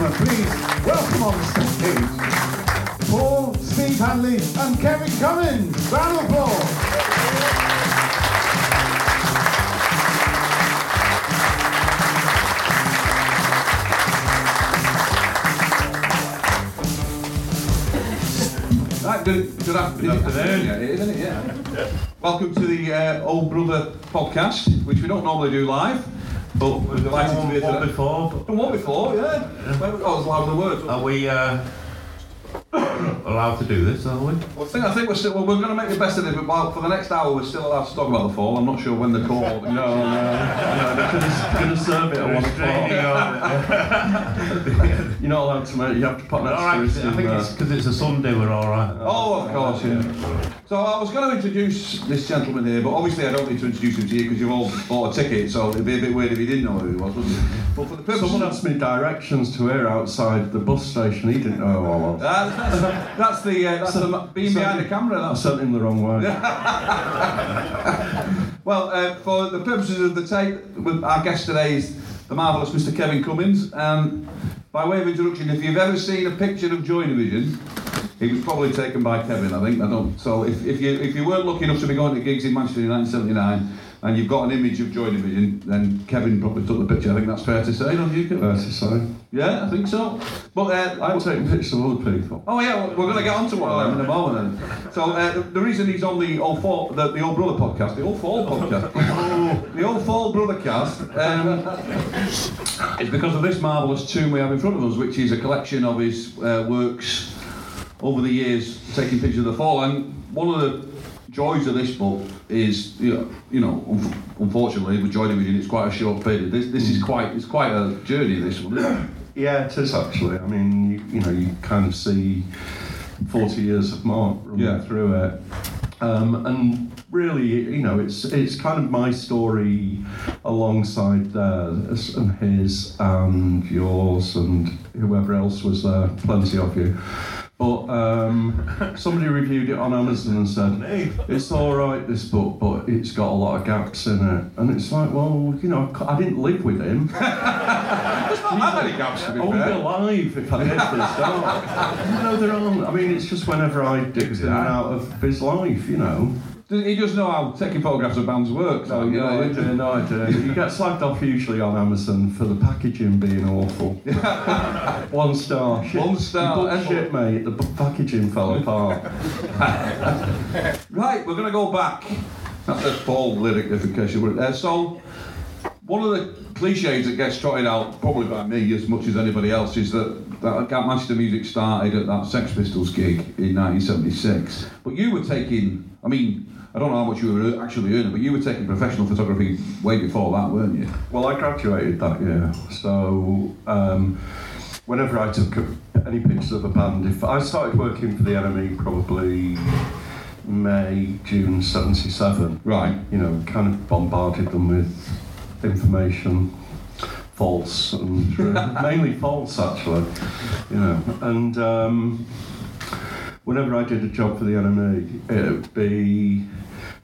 Ladies and please welcome on the stage Paul, Steve Hanley, and Kevin Cummins. Round of applause. Right, good, good afternoon. Good afternoon. Yeah, it is, isn't it? Yeah. Welcome to the uh, Old Brother podcast, which we don't normally do live, but we're delighted to be here today. before. Done one before, yeah. Well, Oh, it's loud as the words. Are we uh, allowed to do this, are we? Well, I think, I think we're still, well, we're going to make the best of it, but while, for the next hour, we're still allowed to talk about the fall. I'm not sure when the call. no, no, no. Going to serve it at one o'clock. You're not allowed to make. You have to put an All right, I asterisk in think there. it's because it's a Sunday. We're all right. Oh, of course, yeah. So I was going to introduce this gentleman here, but obviously I don't need to introduce him to you because you've all bought a ticket, so it'd be a bit weird if you didn't know who he was, wouldn't it? But for the purpose Someone asked me directions to here outside the bus station. He didn't know who I was. Uh, that's, that's the uh, that's the being behind the camera. I That's sent him the wrong way. well uh, for the purposes of the tape. with Our guest today is the marvelous Mr. Kevin Cummins. Um, by way of introduction, if you've ever seen a picture of Joy Division, it was probably taken by Kevin. I think. I don't. So if, if you if you weren't lucky enough to be going to gigs in Manchester in 1979. And you've got an image of Joy Division, then Kevin probably took the picture. I think that's fair to say, don't you? Kevin? Fair to say. Yeah, I think so. But uh, I'm taking pictures of other people. Oh yeah, we're going to get onto one of them in a moment. Then. So uh, the, the reason he's on the Old Fall, the, the Old Brother podcast, the Old Fall podcast, the Old Fall Brother cast, um, is because of this marvellous tomb we have in front of us, which is a collection of his uh, works over the years, taking pictures of the fall. And one of the joys of this book is, you know, you know unfortunately with Joy Division, it's quite a short period. This, this is quite, it's quite a journey. This one? Yeah, it is actually. I mean, you, you know, you kind of see 40 years of Mark running Yeah. through it. Um, and really, you know, it's it's kind of my story alongside theirs and his and yours and whoever else was there, plenty of you. But um, somebody reviewed it on Amazon and said, hey, it's all right, this book, but it's got a lot of gaps in it. And it's like, well, you know, I didn't live with him. There's not that many gaps to be I would be alive if I did for a start. no, there aren't. I mean, it's just whenever I dipped in and out of his life, you know. He does know how taking photographs of bands work. So, oh, you no, I do, no, I do. You get slagged off usually on Amazon for the packaging being awful. One star. Shit, One star. Booked shit, mate. The packaging fell apart. Right, we're going to go back. That's a Paul lyric, if in case you were there. So, one of the cliches that gets trotted out, probably by me as much as anybody else, is that, that Manchester Music started at that Sex Pistols gig in 1976. But you were taking, I mean, I don't know how much you were actually earning, but you were taking professional photography way before that, weren't you? Well, I graduated that year, so um, whenever I took any pictures of a band, if I started working for the NME probably May, June '77, Right. you know, kind of bombarded them with information, false and true, mainly false actually, you know, and. Um, whenever I did a job for the NME, it would be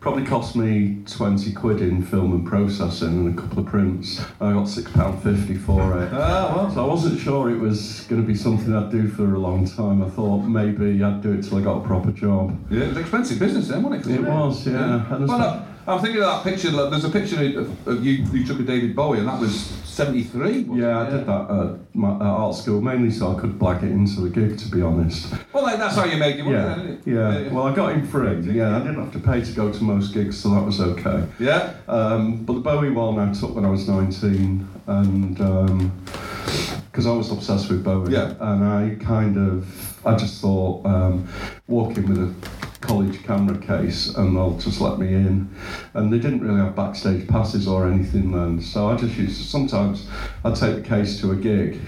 probably cost me 20 quid in film and processing and a couple of prints. I got £6.50 for it. Ah, well. So I wasn't sure it was going to be something I'd do for a long time. I thought maybe I'd do it till I got a proper job. Yeah, it was expensive business then, wasn't it? It was, yeah. Well, it's- I, I'm thinking of that picture. like, There's a picture of, of you. You took a David Bowie, and that was '73. yeah, I did that at, my, at art school mainly so I could blag it into the gig, to be honest. Well, like, that's how you make your money, Yeah, then, it? yeah. Well, I got in free. Yeah, I didn't have to pay to go to most gigs, so that was okay. yeah. Um, but the Bowie one I took when I was 19, and because I was obsessed with Bowie, Yeah. and I kind of, I just thought, um, walking with a college camera case, and they'll just let me in, and they didn't really have backstage passes or anything then, so I just used. to, Sometimes I'd take the case to a gig.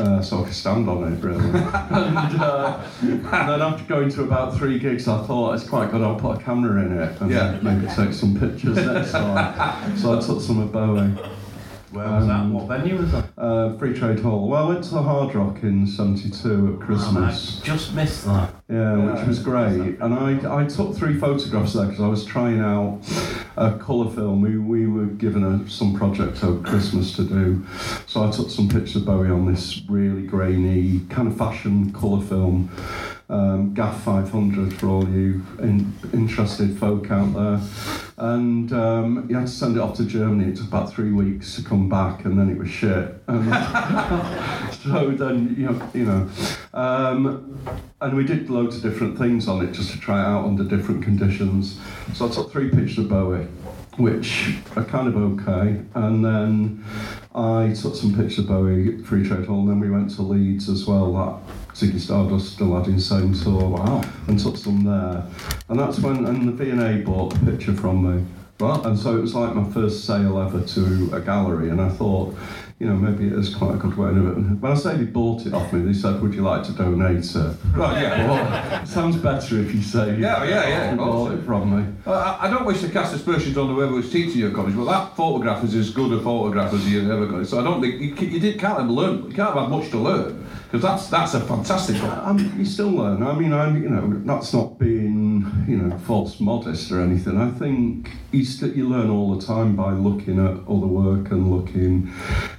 Uh, so I could stand on it, really. and, uh, and then after going to about three gigs, I thought it's quite good. I'll put a camera in it and Yeah. maybe take some pictures next time. So I took some of Bowie. Where was that? Um, What venue was that? Uh, Free Trade Hall. Well, I went to the Hard Rock in '72 at Man, I Christmas. just missed that. Yeah, which was great. And I, I took three photographs there because I was trying out a colour film. We, we were given a, some project over Christmas to do. So I took some pictures of Bowie on this really grainy, kind of fashion colour film. Um, GAF 500 for all you in, interested folk out there. And um, you had to send it off to Germany. It took about three weeks to come back, and then it was shit. So then, you know, you know um, and we did loads of different things on it just to try it out under different conditions. So I took three pictures of Bowie, which are kind of okay. And then I took some pictures of Bowie Free Trade Hall, and then we went to Leeds as well. That Ziggy Stardust still Aladdin Sane Tour. Wow. And took some there. And that's when, and the V&A bought the picture from me. Right. And so it was like my first sale ever to a gallery, and I thought, you know, maybe it is quite a good way of it. When I say they bought it off me, they said, "Would you like to donate it?" Right. Yeah. Well, sounds better if you say, Yeah, yeah, yeah, bought it from me." I I don't wish to cast aspersions on whoever was teaching you at college, but that photograph is as good a photograph as you've ever got. So I don't think you, you did, can't have learned. You can't have had much to learn because that's that's a fantastic. Um, you still learn. I mean, I'm, you know, that's not being, you know, false modest or anything. I think you, st- you learn all the time by looking at other work and looking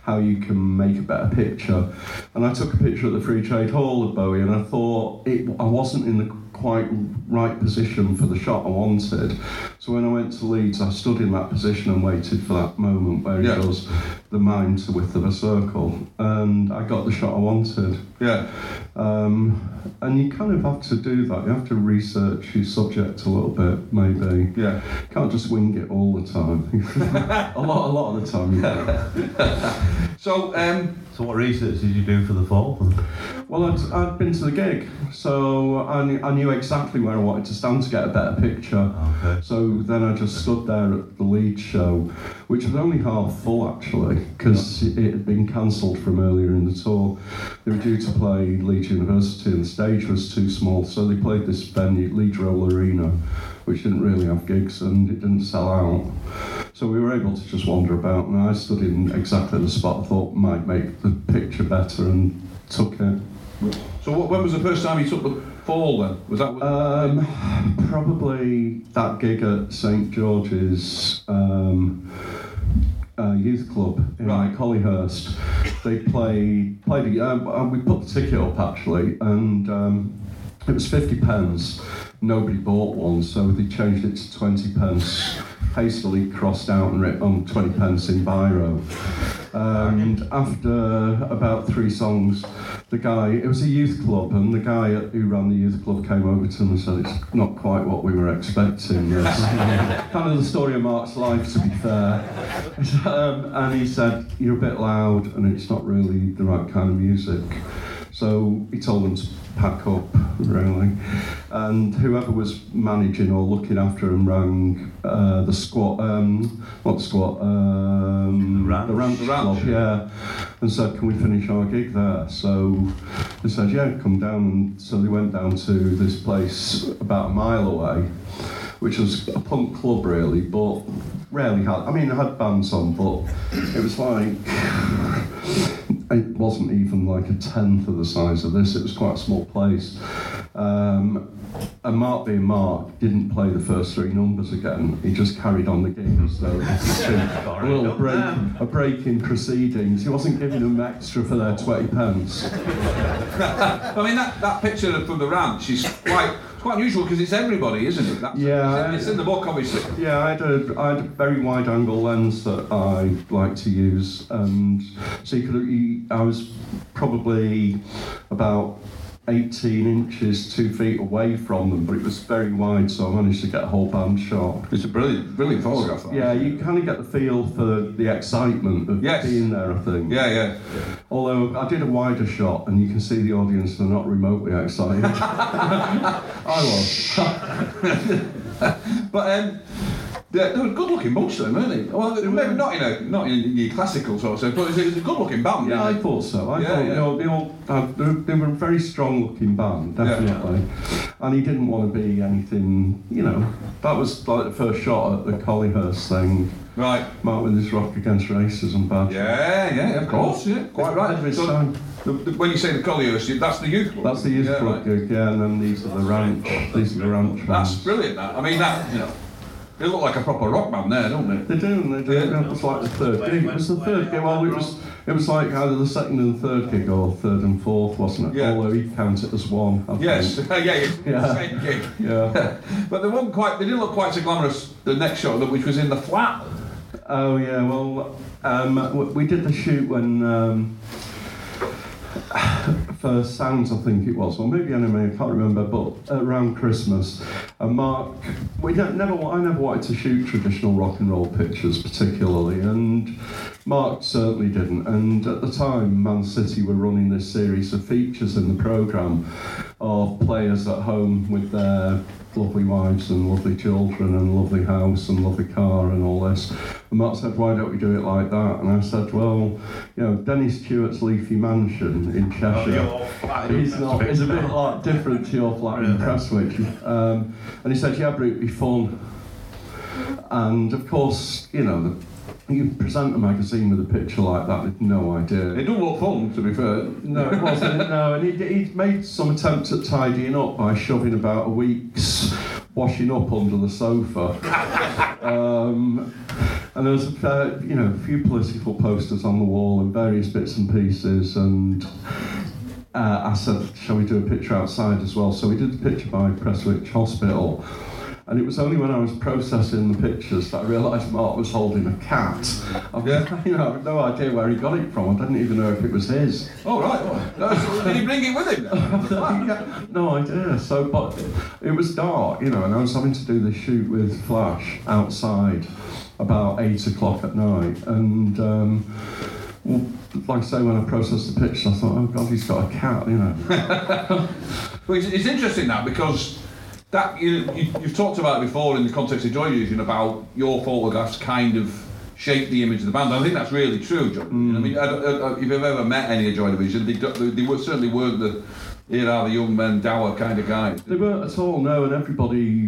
how you can make a better picture. And I took a picture at the Free Trade Hall of Bowie, and I thought it, I wasn't in the quite right position for the shot I wanted. So when I went to Leeds, I stood in that position and waited for that moment where Yeah. it does the mind to width of a circle, and I got the shot I wanted. Yeah. Um, and you kind of have to do that. You have to research your subject a little bit, maybe. Yeah. You can't just wing it all the time. a lot, a lot of the time. You can't. So um, So what research did you do for the fall? Well, I'd, I'd been to the gig, so I, knew- I knew exactly where I wanted to stand to get a better picture. Okay. So then I just stood there at the lead show, which was only half full actually, because it had been cancelled from earlier in the tour. They were due to play Leeds University and the stage was too small, so they played this venue, Leeds Rolarena, which didn't really have gigs and it didn't sell out. So we were able to just wander about, and I stood in exactly the spot I thought might make the picture better and took it. so what, when was the first time you took the fall? Then was that? Um, probably that gig at St George's um, uh, youth club in Right. Collyhurst. They play played. Um, uh, we put the ticket up actually, and um, it was fifty pence. Nobody bought one, so they changed it to twenty pence. Hastily crossed out and written on twenty pence in biro. And after about three songs, the guy, it was a youth club, and the guy who ran the youth club came over to him and said, It's not quite what we were expecting. It's kind of the story of Mark's life, to be fair. Um, and he said, You're a bit loud, and it's not really the right kind of music. So he told them to pack up, really. And whoever was managing or looking after him rang uh, the squat, um, not the squat, um, The ranch. the ranch The ranch. yeah, and said, "Can we finish our gig there?" So they said, "Yeah, come down." And so they went down to this place about a mile away, which was a punk club, really, but rarely had. I mean, it had bands on, but it was like it wasn't even like a tenth of the size of this. It was quite a small place. Um, and Mark being Mark didn't play the first three numbers again. He just carried on the game as though it was a little break, a break in proceedings. He wasn't giving them extra for their 20 pence. I mean, that, that picture from the ranch is quite it's quite unusual because it's everybody, isn't it? That's, Yeah. It's in, it's in the book, obviously. Yeah, I had a, I had a very wide angle lens that I like to use, and so you could. I was probably about 18 inches, two feet away from them, but it was very wide, so I managed to get a whole band shot. It's a brilliant, brilliant photograph. that. Yeah, you kind of get the feel for the excitement of Yes. being there, I think. Yeah, yeah. Although I did a wider shot, and you can see the audience, they're not remotely excited. I was. But um, they, they were a good-looking bunch, though, weren't they? Well, maybe not in a not in the classical sort of sense, but it was a, a good-looking band. Yeah, I thought so. I Yeah, thought yeah. They, all, they all had, they, they were a very strong looking band, definitely. And he didn't want to be anything, you know. That was like the first shot at the Collyhurst thing. Right. Mark with his rock against racism badge. Yeah, yeah, of course, yeah, quite right. Every So, time. the, the, when you say the Collyhurst, that's the youth club. That's the youth yeah, club right. gig, yeah, and then these are the ranch. These are the ranch That's ones. brilliant. That I mean, that you know, they look like a proper rock band there, don't they? They do, and they do. Yeah. It was like the third gig. It was the third gig. Well, it was it was like either the second and third gig or third and fourth, wasn't it? Yeah. Although he counts it as one. I Yes, yeah, yeah, Yeah. same gig. Yeah. but they weren't quite. They didn't look quite so glamorous. The next show, which was in the flat. Oh yeah, well, um, we did the shoot when um, for Sounds, I think it was, or maybe NME, I can't remember, but around Christmas, and Mark, we never, I never wanted to shoot traditional rock and roll pictures particularly, and Mark certainly didn't. And at the time, Man City were running this series of features in the program of players at home with their lovely wives and lovely children and lovely house and lovely car and all this. And Mark said, why don't we do it like that? And I said, well, you know, Dennis Tueart's Leafy Mansion in Cheshire is not is a bit like different to your flat in Prestwich. Um, and he said, yeah, but it'd be fun. And of course, you know, the, you present a magazine with a picture like that with no idea. They do look fun, to be fair. No, it wasn't. no, and he he'd made some attempts at tidying up by shoving about a week's washing up under the sofa. Um, and there was a fair, you know, a few political posters on the wall and various bits and pieces. And uh, I said, shall we do a picture outside as well? So we did the picture by Prestwich Hospital. And it was only when I was processing the pictures that I realised Mark was holding a cat. I've, you know, I've no idea where he got it from. I didn't even know if it was his. Oh right. Did he bring it with him? Yeah, no idea. So, but it was dark, you know, and I was having to do this shoot with flash outside about eight o'clock at night, and um, well, like I say, when I processed the pictures, I thought, oh god, he's got a cat, you know. Well, it's, it's interesting that because that you, you, you've talked about it before in the context of Joy Division about your photographs kind of shape the image of the band. I think that's really true, John. Division. I mean, I, I, if you've ever met any of Joy Division, they, they, they were, certainly weren't the here are the young men dour kind of guys. They weren't at all, no, and everybody,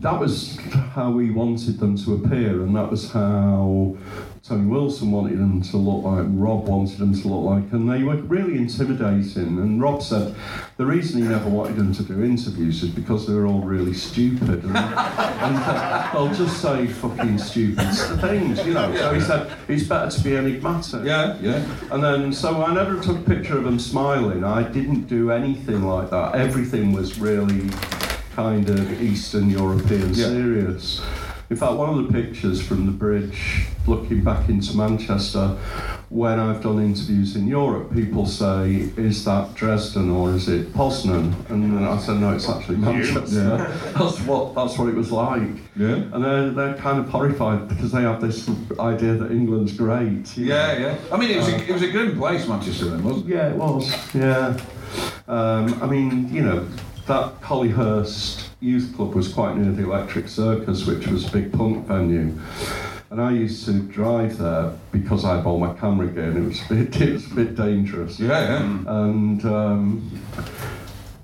that was how we wanted them to appear, and that was how Tony Wilson wanted them to look like, Rob wanted them to look like, and they were really intimidating. And Rob said the reason he never wanted them to do interviews is because they were all really stupid, and, and they'll just say fucking stupid things, you know. So he said it's better to be enigmatic. Yeah, yeah. And then, so I never took a picture of them smiling. I didn't do anything like that. Everything was really kind of Eastern European Yeah. serious. In fact, one of the pictures from the bridge looking back into Manchester, when I've done interviews in Europe, people say, is that Dresden or is it Poznan? And then I said, no, it's actually Manchester. that's, what, that's what it was like. Yeah. And they're, they're kind of horrified because they have this idea that England's great. you know. Yeah, yeah. I mean, it was, a, it was a grim place, Manchester, then, wasn't it? Yeah, it was. Yeah. Um, I mean, you know, that Collyhurst Youth Club was quite near the Electric Circus, which was a big punk venue. And I used to drive there because I had all my camera gear and it was a bit, it was a bit dangerous. Yeah, yeah. And um,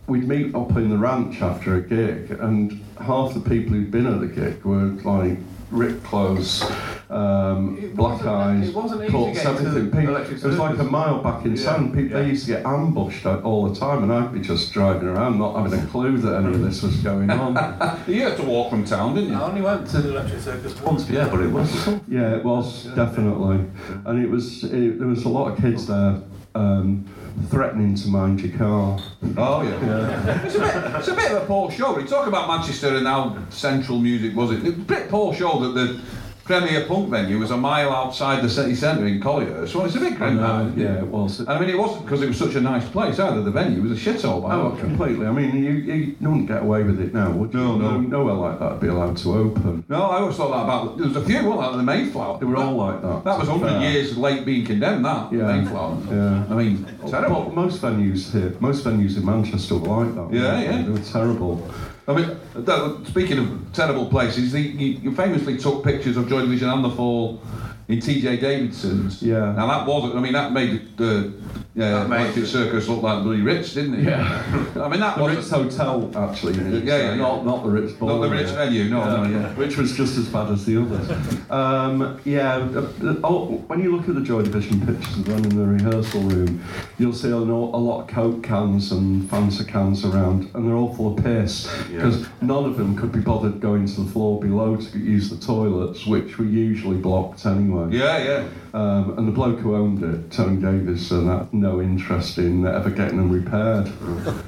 we'd meet up in the ranch after a gig, and half the people who'd been at the gig were like ripped clothes, um, black eyes, it wasn't cuts, everything. People- it was like a mile back in Yeah, sand. People yeah. they used to get ambushed all the time, and I'd be just driving around, not having a clue that any of this was going on. You had to walk from town, didn't you? I only went to the electric circus once, yeah, but it was. Yeah, it was definitely, and it was. It, there was a lot of kids there um, threatening to mind your car. Oh, yeah. It's, a bit, it's a bit of a poor show. We talk about Manchester and how central music was it. It's a bit poor show that the premier punk venue was a mile outside the city centre in Collyhurst. Well, it's a bit grim, Uh, yeah, it was. And I mean, it wasn't because it was such a nice place either. The venue was a shithole by Oh, completely. I mean, you, you wouldn't get away with it now, would you? No, no. Nowhere like that would be allowed to open. No, I always thought that about. There was a few, wasn't there, the Mayflower. They were all like that. That was 100 fair. years late being condemned, that, Yeah. Mayflower. Yeah. I mean, terrible. Well, most venues here, most venues in Manchester were like that. Yeah, yeah. They were terrible. I mean, that, speaking of terrible places, the, you, you famously took pictures of Joy Division and the Fall in TJ Davidson's. Yeah. Now that wasn't. I mean, that made the uh, That made it- Circus look like bloody rich, didn't it? Yeah. I mean, that The was Ritz Hotel, actually. Yeah, yeah, uh, yeah. Not, not the Ritz Ball. not the rich venue. No, no, yeah. Which was just as bad as the others. Um, yeah, oh, when you look at the Joy Division pictures of them in the rehearsal room, you'll see a, lo- a lot of Coke cans and Fanta cans around, and they're all full of piss because none of them could be bothered going to the floor below to use the toilets, which were usually blocked anyway. Yeah, yeah. Um, and the bloke who owned it, Tony Davidson, had no interest in ever getting them repaired.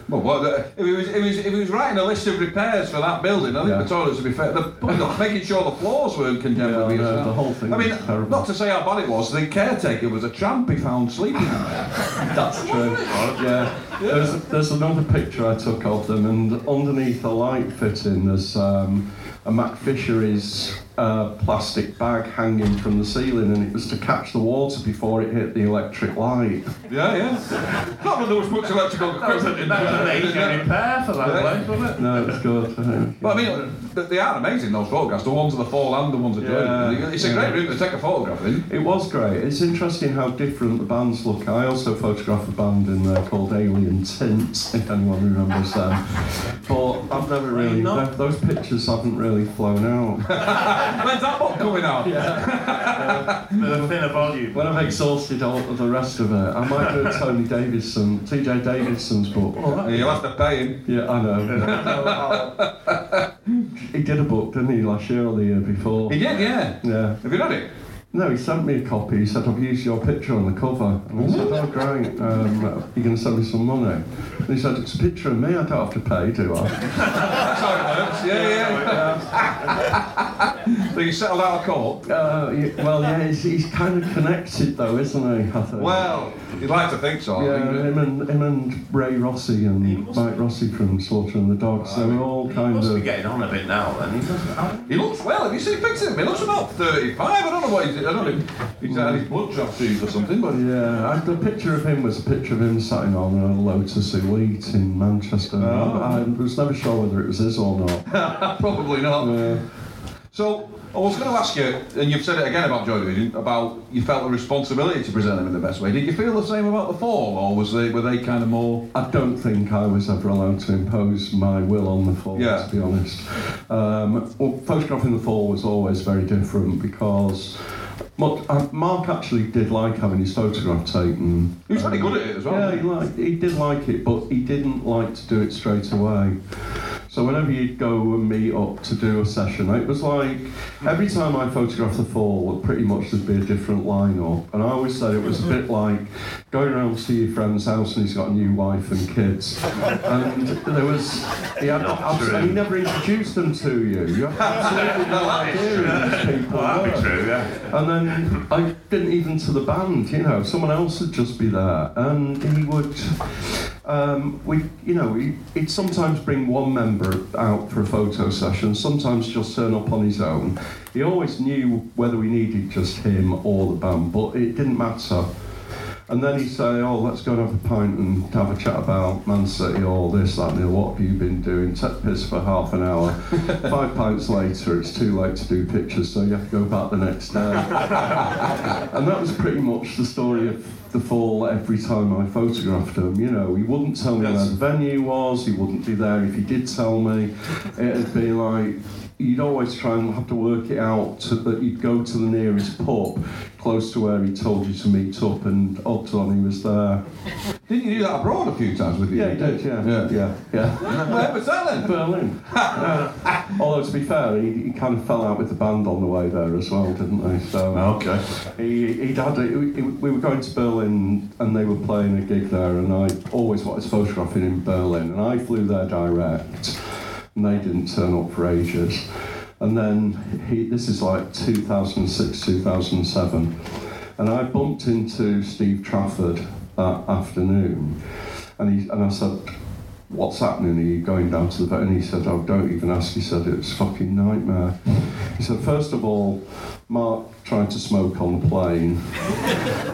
Well, what, if, he was, if, he was, if he was writing a list of repairs for that building, I think Yeah. the toilets would be fair. The, the, making sure the floors weren't condemned Yeah, would be I well. the whole thing I mean, terrible. not to say how bad it was, the caretaker was a tramp he found sleeping. That's true. Yeah. There's, there's another picture I took of them, and underneath the light fitting, there's um, a Mac Fisheries uh, plastic bag hanging from the ceiling, and it was to catch the water before it hit the electric light. yeah, yeah. Not that there was much electrical That was, equipment in that was an there. Asian repair for that Yeah. place, wasn't it? No, it's good. But I mean, they- they are amazing, those photographs. The ones of the fall and the ones of Yeah. Jordan. It's a Yeah. great room to take a photograph in. It was great. It's interesting how different the bands look. I also photographed a band in there called Alien Tints, if anyone remembers them. But I've never really, not? those pictures haven't really flown out. When's that book coming out? With a thinner volume. When I've exhausted all of the rest of it, I might do a Tony Davidson, TJ Davidson's book. You'll have to pay him. Yeah, I know. he did a book, didn't he, last year or the year before? He did, yeah. Yeah. Have you read it? No, he sent me a copy. He said, I've used your picture on the cover. And I said, oh, great. Um, you're going to send me some money? And he said, it's a picture of me. I don't have to pay, do I? That's how it works. Yeah, yeah. so you settled out of court? Uh, y- well, yeah, he's, he's kind of connected, though, isn't he? I think. Well, you'd like to think so. I Yeah, think. him and, him and Ray Rossi and Mick Rossi from Slaughter and the Dogs, they were all He kind must be of. getting on a bit now then. He doesn't, He looks well. Have you seen pictures of him? He looks about 35. I don't know what he's. I don't know if he's had his blood shot seized or something, but. Yeah, I, the picture of him was a picture of him sitting on a Lotus Elite in Manchester. Oh. I, I was never sure whether it was his or not. Probably not. Yeah. So, I was going to ask you, and you've said it again about Joy Division, about you felt the responsibility to present them in the best way. Did you feel the same about the fall, or was they were they kind of more? I don't think I was ever allowed to impose my will on the fall, Yeah. to be honest. Um, well, photographing the fall was always very different because Mark, uh, Mark actually did like having his photograph taken. He was very good at it as well. Yeah, he, liked, he did like it, but he didn't like to do it straight away. So whenever you'd go and meet up to do a session, it was like every time I photographed the fall, pretty much there'd be a different lineup. And I always said it was a bit like going around to your friend's house and he's got a new wife and kids. And there was, he had, abs- and he never introduced them to you. You have absolutely no idea who these people Well, that'd be were. true, yeah. And then I didn't even to the band, you know, someone else would just be there, and he would. Um, we, you know, he, he'd sometimes bring one member out for a photo session, sometimes just turn up on his own. He always knew whether we needed just him or the band, but it didn't matter. And then he'd say, Oh, let's go and have a pint and have a chat about Man City or this, that, and. What have you been doing? Take piss for half an hour. Five pints later, it's too late to do pictures, so you have to go back the next day. and that was pretty much the story of the fall every time I photographed him. You know, he wouldn't tell me where the venue was, he wouldn't be there if he did tell me. It'd be like, you'd always try and have to work it out to, that you'd go to the nearest pub close to where he told you to meet up, and odds on he was there. Didn't you do that abroad a few times with you? Yeah, he did, yeah. Yeah. Yeah, yeah. Where was that then? Berlin. Yeah. Although, to be fair, he, he kind of fell out with the band on the way there as well, didn't he? So, Okay. he, he'd had a, he, we were going to Berlin and they were playing a gig there, and I always wanted to photograph it in Berlin, and I flew there direct, and they didn't turn up for ages. And then he, this is like 2006, 2007, and I bumped into Steve Trafford that afternoon, and he and I said, what's happening? Are you going down to the vet? And he said, oh, don't even ask. He said, it's a fucking nightmare. He said, first of all, Mark tried to smoke on the plane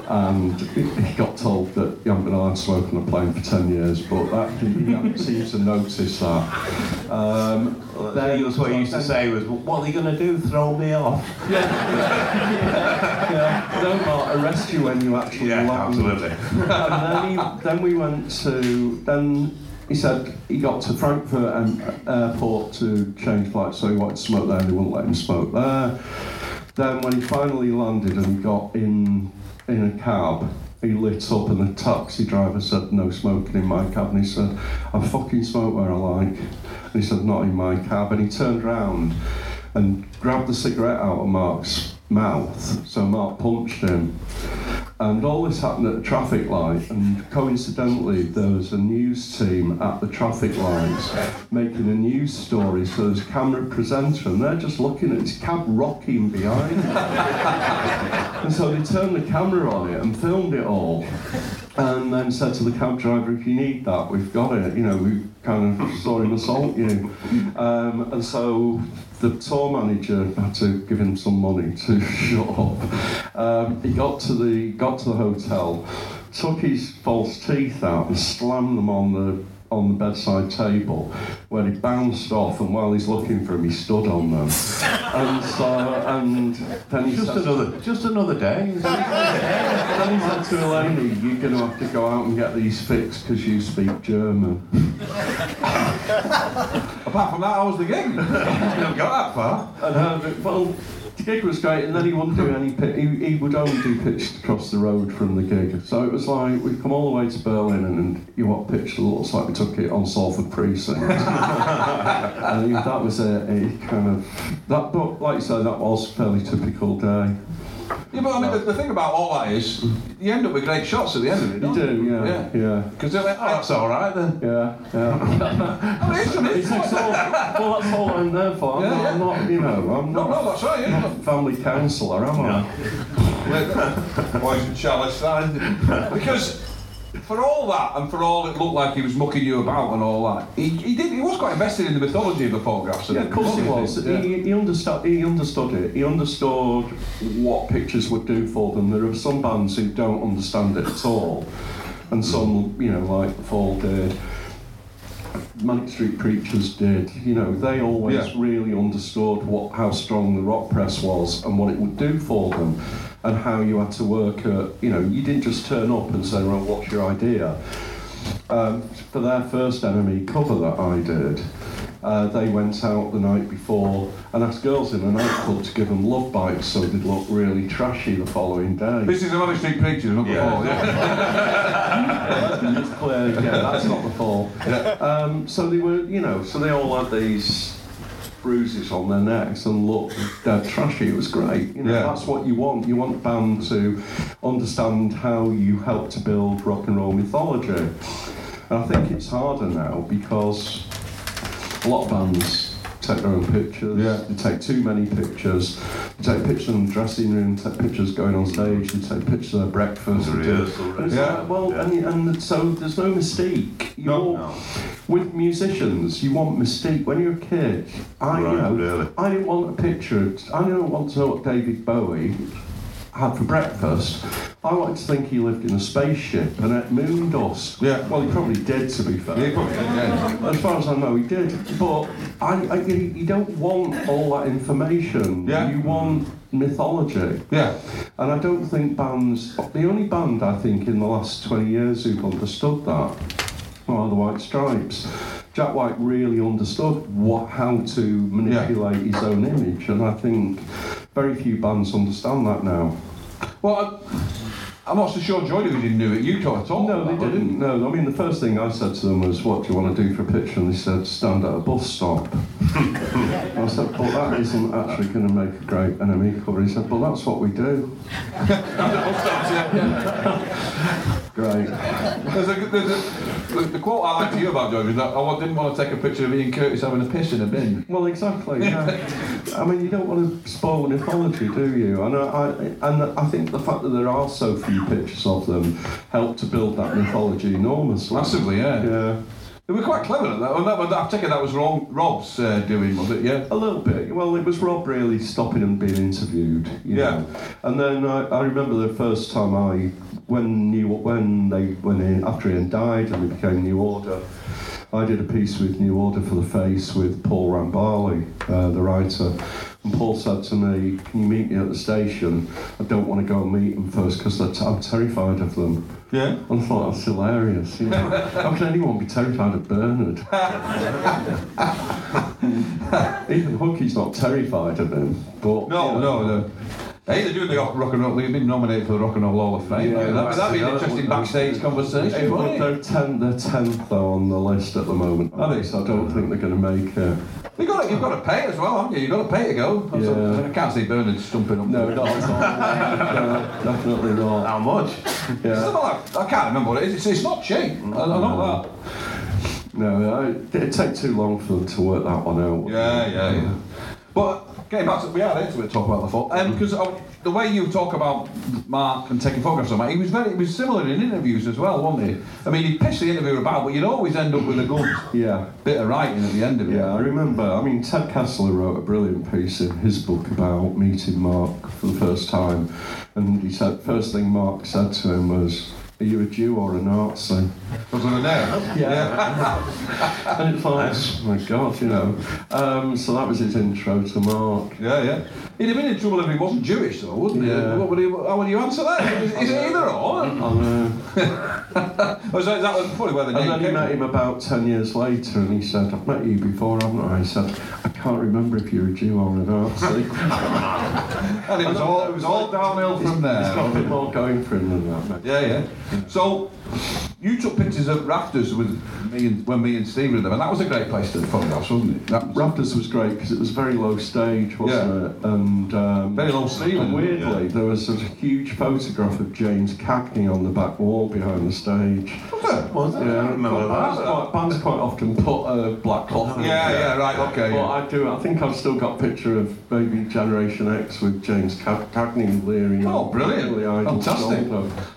and he got told that you haven't been allowed to smoke on a plane for 10 years, but that, he didn't seem to notice that. Um, Then that's what he used to say was, what are they going to do? Throw me off? yeah, no, Mark, arrest you when you actually Yeah, land. absolutely. and then, he, then we went to then he said he got to Frankfurt um, airport to change flights, so he wanted to smoke there, and they wouldn't let him smoke there. Then when he finally landed and got in in a cab, he lit up, and the taxi driver said, "No smoking in my cab." And he said, "I fucking smoke where I like." And he said, "Not in my cab." And he turned round and grabbed the cigarette out of Mark's mouth. So Mark punched him. And all this happened at a traffic light, and coincidentally, there was a news team at the traffic lights making a news story. So there's a camera presenter, and they're just looking at his cab rocking behind. and so they turned the camera on it and filmed it all, and then said to the cab driver, "If you need that, we've got it. You know, we kind of saw him assault you." Um, and so the tour manager had to give him some money to shut up. Um, he got to the got to the hotel, took his false teeth out and slammed them on the on the bedside table, where he bounced off, and while he's looking for him, he stood on them. and so, and then he Just said, another, just another day. then he said to Eleni, you're going to have to go out and get these fixed because you speak German. Apart from that, I was the gig? you haven't got that far. And uh, well, gig was great, and then he wouldn't do any. Pi- he, he would only do pitched across the road from the gig. So it was like we'd come all the way to Berlin, and, and you want pitched looks like we took it on Salford Precinct. and that was a, a kind of that. But like you say, that was fairly typical day. Yeah, but I mean, the, the thing about all that is, you end up with great shots at the end of it, You don't do, yeah, yeah, Because they're like, Oh, that's all right then. yeah, yeah. it is, isn't it? It's, it's all, well, that's all I'm there for. I'm, Yeah, not, yeah. I'm not, you know, I'm No, not no, that's right, yeah. not a family counsellor, am I? Why isn't Charles that? Because for all that, and for all it looked like he was mucking you about and all that, he, he did. He was quite invested in the mythology of the photographs. Yeah, of course he was. Yeah. He, he understood. He understood it. He understood what pictures would do for them. There are some bands who don't understand it at all, and some, you know, like Fall did. Manic Street Preachers did. You know, they always Yeah. really understood what how strong the rock press was and what it would do for them, and how you had to work. At, you know, you didn't just turn up and say, "Well, what's your idea?" Um, for their first NME cover that I did, uh, they went out the night before and asked girls in a nightclub to give them love bites so they'd look really trashy the following day. This is a Manic Street Preachers, not Yeah. before. Yeah. Yeah, that's not the fall. Um, so they were, you know, so they all had these bruises on their necks and look dead trashy. It was great. You know, Yeah. that's what you want. You want a band to understand how you help to build rock and roll mythology. And I think it's harder now because a lot of bands take their own pictures. Yeah. They take too many pictures. They take pictures in the dressing room, take pictures going on stage, they take pictures of their breakfast. The they do- rehearsal, Yeah. like, well, and, and so there's no mistake. No. You're- With musicians, you want mistake. When you're a kid, I, you know, really. I didn't want a picture. I didn't want to know what David Bowie had for breakfast. I like to think he lived in a spaceship and at moon dust. Yeah. Well, he probably did, to be fair. Yeah, probably, yeah. As far as I know, he did. But I, I, you don't want all that information. Yeah. You want mythology. Yeah. And I don't think bands, the only band I think in the last 20 years who've understood that are the White Stripes. Jack White really understood what, how to manipulate his own image, and I think very few bands understand that now. Well, I, I'm not so sure Joy Division knew it. You talked at all. No, they about it. didn't. No, I mean, the first thing I said to them was, What do you want to do for a picture? And they said, Stand at a bus stop. I said, But that isn't actually going to make a great NME cover. He said, Well, that's what we do. Great. There's a, there's a, the, the quote I like to hear about George is that I didn't want to take a picture of Ian Curtis having a piss in a bin. Well, exactly. Yeah. I mean, you don't want to spoil mythology, do you? And I, I, and I think the fact that there are so few pictures of them helped to build that mythology enormously. Massively, yeah. Yeah. They were quite clever at that. Well, that, I take it that was Rob, Rob's uh, doing, was it? Yeah. A little bit. Well, it was Rob really stopping and being interviewed. You Yeah. Know? And then I, I remember the first time I, when New, when they, when Ian, after Ian died and they became New Order, I did a piece with New Order for the Face with Paul Rambali, uh, the writer. And Paul said to me, "Can you meet me at the station? I don't want to go and meet them first because t- I'm terrified of them." Yeah. And I thought that's hilarious. You know? How can anyone be terrified of Bernard? Even Hookie's not terrified of him, but No, you know, no, no. Hey, they're doing the rock and roll. They've been nominated for the Rock and Roll Hall of Fame. Yeah, that'd, that'd be an that's- interesting backstage conversation, Hey, wouldn't but it? they're, ten, they're tenth though on the list at the moment. Are they? So I don't think they're going to make it. You've got, to, you've got to pay as well, haven't you? You've got to pay to go. Yeah. I can't see Bernard stumping up. No, not at all. no, definitely not. How much? Yeah. like- I can't remember what it is. It's, it's not cheap. I, I know that. No, I, it'd take too long for them to work that one out. Yeah, yeah, yeah. But getting back to we are into it, talk about the foot, because uh, the way you talk about Mark and taking photographs of Mark, he was very, he was similar in interviews as well, wasn't he? I mean, he pissed the interviewer about, but you'd always end up with a good Yeah. bit of writing at the end of it. Yeah, I remember. I mean, Ted Kessler wrote a brilliant piece in his book about meeting Mark for the first time, and he said first thing Mark said to him was, "Are you a Jew or a Nazi?" Was it a name? Yeah. and it's like, oh my God, you know. Um, so that was his intro to Mark. Yeah, yeah. He'd have been in trouble if he wasn't Jewish, though, wouldn't he? Yeah. What would he? How would you answer that? Is, is it either or? And, uh, Or is that was probably where the name and then he met from? him about 10 years later and he said, I've met you before, haven't I? He said, I can't remember if you're a Jew or a Nazi. And it was all it was all downhill from there. He's got a bit more going for him than that, mate. Yeah, yeah. So you took pictures of rafters with me and when me and Steve were there, and that was a great place to photograph, wasn't it? That was Rafters was great because it was very low stage, wasn't Yeah. it? And um, Very low ceiling, And weirdly, there was a huge photograph of James Cagney on the back wall behind the stage. Was it? Yeah, I remember bands, that. quite, bands quite often put a black cloth. on Yeah, yeah, right, okay. But I do. I think I've still got a picture of maybe Generation X with James Cagney leering. Oh, brilliant. Fantastic.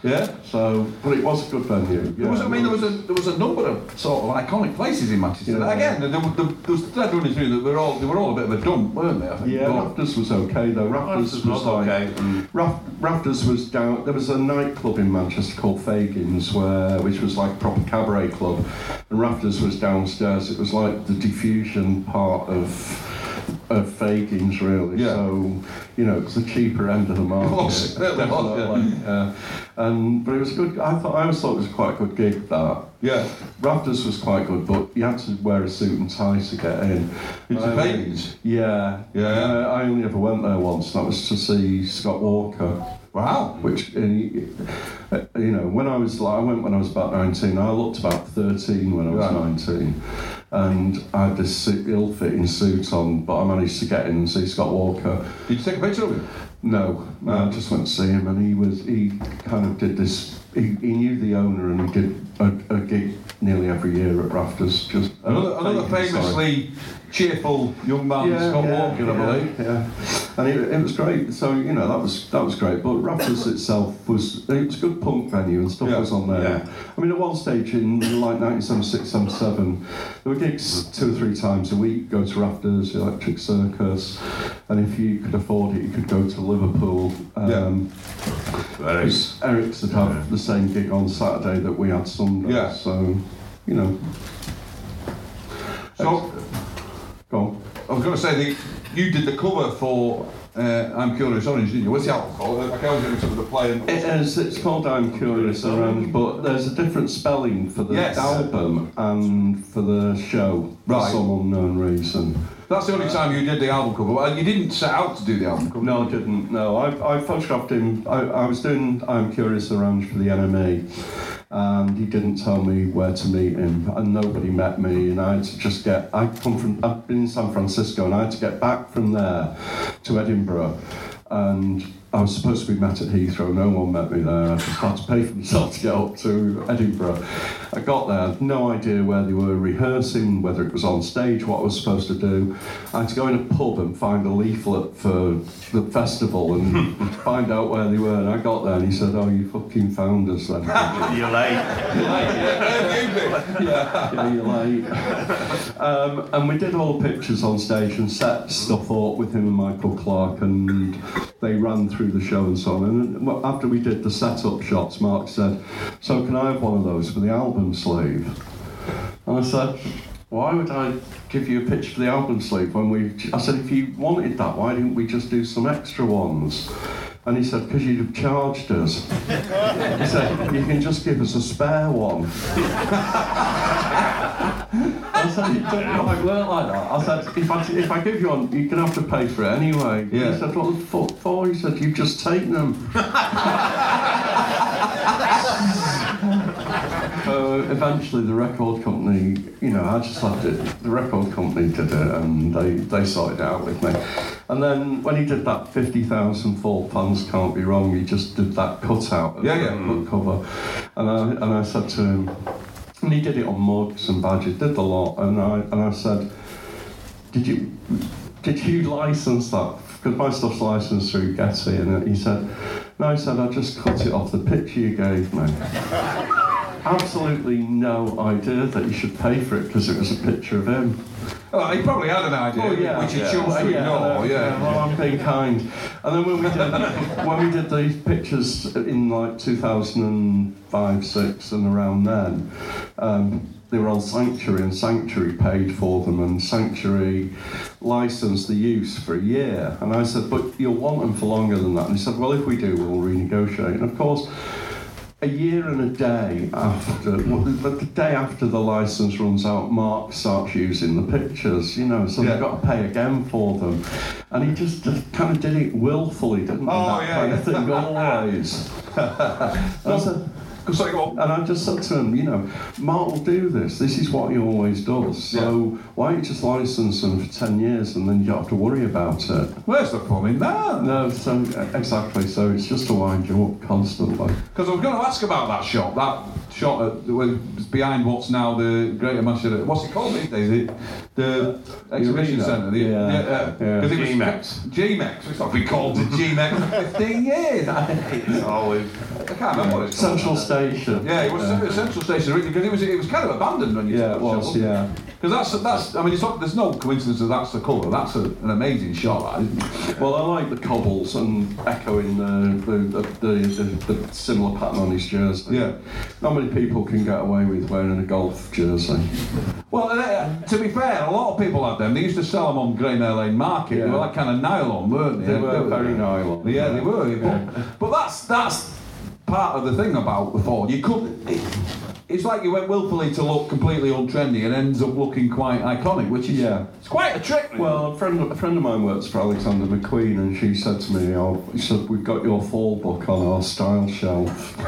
Yeah. So, but it was a good venue. There was, I mean, there was a there was a number of sort of iconic places in Manchester. Again, there, there, there, was thread running through that they were all they were all a bit of a dump, weren't they? I think. Yeah, Rafters was okay though. Rafters, Rafters was like okay, mm. Raf- Rafters was down. There was a nightclub in Manchester called Fagins, where which was like a proper cabaret club, and Rafters was downstairs. It was like the diffusion part of of Fagins, really. Yeah. So you know, it's the cheaper end of the market. was, it was, definitely. Yeah. And but it was a good. I thought I always thought it was quite a good gig. That. Yeah. Rafters was quite good, but you had to wear a suit and tie to get in. Into Um, Fagins? Yeah. Yeah. Uh, I only ever went there once. That was to see Scott Walker. Wow. Which uh, he You know, when I was like, I went when I was about 19. I looked about 13 when I was Right. 19, and I had this ill-fitting suit on, but I managed to get in and see Scott Walker. Did you take a picture of him? No, no, I just went to see him, and he was he kind of did this. He, he knew the owner, and he did a, a gig nearly every year at Rafters. Just Another, another fake inside. famously cheerful young man, Scott Walker, I believe. Yeah, and it, it was great. So you know that was that was great. But Rafters itself was it was a good punk venue and stuff Yeah, was on there. yeah. I mean, at one stage in like 1976, 77, there were gigs two or three times a week. Go to Rafters, the Electric Circus, and if you could afford it, you could go to Liverpool. Um, Eric's. Eric's would have the same gig on Saturday that we had Sunday. Yeah. So, you know, So, go on. I was going to say, the, you did the cover for uh, I'm Curious Orange, didn't you? What's the album called? I can't remember the playing. It is, it's called I'm Curious Around, but there's a different spelling for the Yes. album and for the show for some unknown reason. That's the only time you did the album cover. Well, you didn't set out to do the album cover. No, I didn't. No, I, I photographed him. I, I was doing I'm Kurious Oranj for the NME, and he didn't tell me where to meet him, and nobody met me, and I had to just get. I come from. I've been in San Francisco, and I had to get back from there to Edinburgh, and. I was supposed to be met at Heathrow, no one met me there. I just had to pay for myself to get up to Edinburgh. I got there, had no idea where they were rehearsing, whether it was on stage, what I was supposed to do. I had to go in a pub and find a leaflet for the festival and find out where they were. And I got there and he said, Oh, you fucking found us then. You're late. yeah, you're late. Um, and we did all the pictures on stage and set stuff up with him and Michael Clark, and they ran through the show and so on. And after we did the setup shots, Mark said, "So can I have one of those for the album sleeve?" And I said. Why would I give you a pitch for the album sleeve when we? I said, if you wanted that, why didn't we just do some extra ones? And he said, because you'd have charged us. he said, you can just give us a spare one. I said, it don't work like that. I said, if I, if I give you one, you're going to have to pay for it anyway. Yeah. He said, what the fuck for? He said, you've just taken them. So eventually the record company, you know, I just left it, the record company did it and they, they sorted it out with me. And then when he did that 50,000 Fall Fans can't be wrong, he just did that cutout of Yeah, the yeah. book hmm. cover. And I, and I said to him, and he did it on mugs and badges, did the lot, and I, and I said, did you, did you license that? Because my stuff's licensed through Getty, and he said, no, he said, I just cut it off the picture you gave me. Absolutely no idea that you should pay for it because it was a picture of him. Oh, he probably had an idea, which he chose to Oh, yeah, ignore. Yeah. Well, I'm being kind. And then when we did when we did these pictures in like 2005, six, and around then, um, they were on Sanctuary, and Sanctuary paid for them, and Sanctuary licensed the use for a year. And I said, but you'll want them for longer than that. And he said, well, if we do, we'll renegotiate. And of course. A year and a day after, well, the, day after the license runs out, Mark starts using the pictures, you know, so Yeah. they've got to pay again for them. And he just, just kind of did it willfully, didn't he? Oh, that yeah, kind of thing, always. and, I go and I just said to him, you know, Mark will do this. This is what he always does. So why don't you just license them for 10 years and then you don't have to worry about it? Where's the fun in that? No, so exactly. So it's just to wind you up constantly. Because I was going to ask about that shop, that shop at, was behind what's now the Greater Manchester. What's it called these days? It, the exhibition centre. The, Yeah, uh, yeah. 'cause it was- G-Mex. G-Mex. It's not been called the G-Mex for 15 years. It's always. I can't remember what it's called. Central Station. Yeah, it was Yeah. central station originally because it was it was kind of abandoned when you Yeah, took it was, shop. yeah. Because that's that's I mean it's not, there's no coincidence that that's the colour. That's a, an amazing shot, that isn't it? Well, I like the cobbles and echoing the the, the, the, the, similar pattern on his jersey. Yeah. Not many people can get away with wearing a golf jersey. Well, uh, to be fair, a lot of people had them. They used to sell them on Grey Mare Lane Market. They Yeah. were like kind of nylon, weren't they? They were very nylon. Yeah, they were. But, but that's that's part of the thing about the Fall. You could. It, it's like you went willfully to look completely untrendy and ends up looking quite iconic, which is Yeah. it's quite a trick. really. Well, a friend, a friend of mine works for Alexander McQueen, and she said to me, oh, she said, we've got your fall book on our style shelf. so,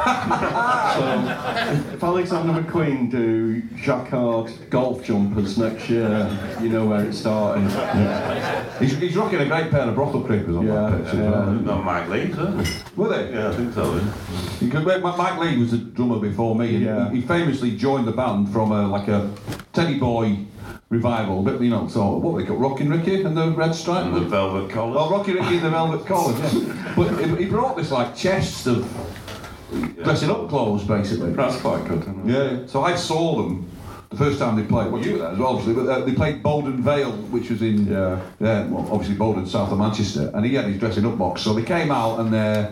if Alexander McQueen do jacquard golf jumpers next year, you know where it started. he's, he's rocking a great pair of brothel creepers on Yeah, that picture. as well. yeah. Not Mike Leigh, sir. Were they? Yeah, I think so. yeah. Because Mike Mike Leigh was a drummer before me, and Yeah. he, he famously joined the band from a, like a Teddy Boy revival, a bit you know, so what they call Rockin' Ricky and the Red Stripe. And the velvet collar. Well, Rocky Ricky and the Velvet Collars, yeah. But he, brought this like chest of dressing up clothes, basically. That's quite good. Yeah. So I saw them the first time they played. Well, you were there as well, obviously. But uh, they played Bowdon Vale, which was in Yeah. yeah, well, obviously Bowdon, south of Manchester, and he had his dressing up box. So they came out and uh,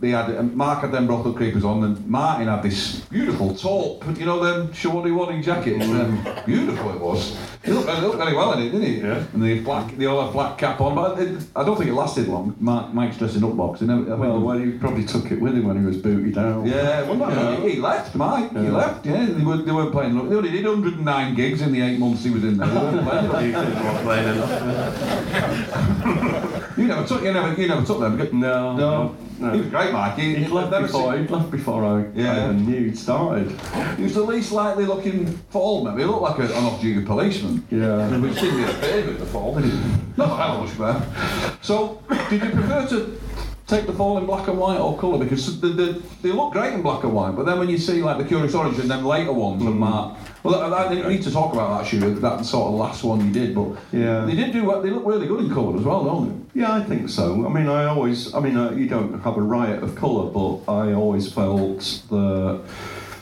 they had and Mark had them brothel creepers on, and Martin had this beautiful taupe, you know, them shawty wadding jacket. Um, beautiful it was. He looked, he looked very well in it, didn't he? Yeah. And the black, the old black cap on, but it, I don't think it lasted long. Mark, Mike's dressing up box. Never, I Well, well, he probably took it with him when he was booted out. yeah, well, no, He, he left, Mike. He left. Yeah, they, were, they weren't playing. They only did 109 gigs in the eight months he was in there. They weren't playing. He wasn't playing enough. you never took. You never. You never took them. No, No. no. He was great, Mike. He, He'd left never before. seen- He'd left before I, Yeah. I even knew he'd started. He was the least likely looking fall member. He looked like a, an off-duty policeman. Yeah. Which didn't be a favourite, the fall, did it? Not that much better. So, did you prefer to take the fall in black and white or colour? Because the, the, they look great in black and white, but then when you see like the Kurious Oranj and then later ones Mm. and Mark, well, I, I didn't need to talk about that shoe, that sort of last one you did, but Yeah. they did do they look really good in colour as well, don't they? Yeah, I think so. I mean, I always, I mean, uh, you don't have a riot of colour, but I always felt the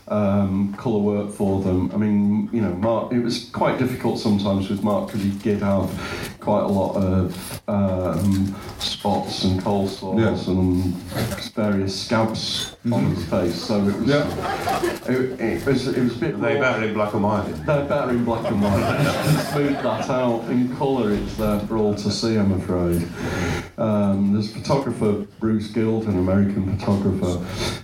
um, colour work for them. I mean, you know, Mark, it was quite difficult sometimes with Mark because he did have quite a lot of um, spots and cold sores Yeah. and various scabs on his face. So it was, it, it was, it was a bit. Are they raw. better in black and white? They're better in black and white. Smooth that out. In colour, it's there for all to see, I'm afraid. Um, there's photographer, Bruce Gilden, an American photographer,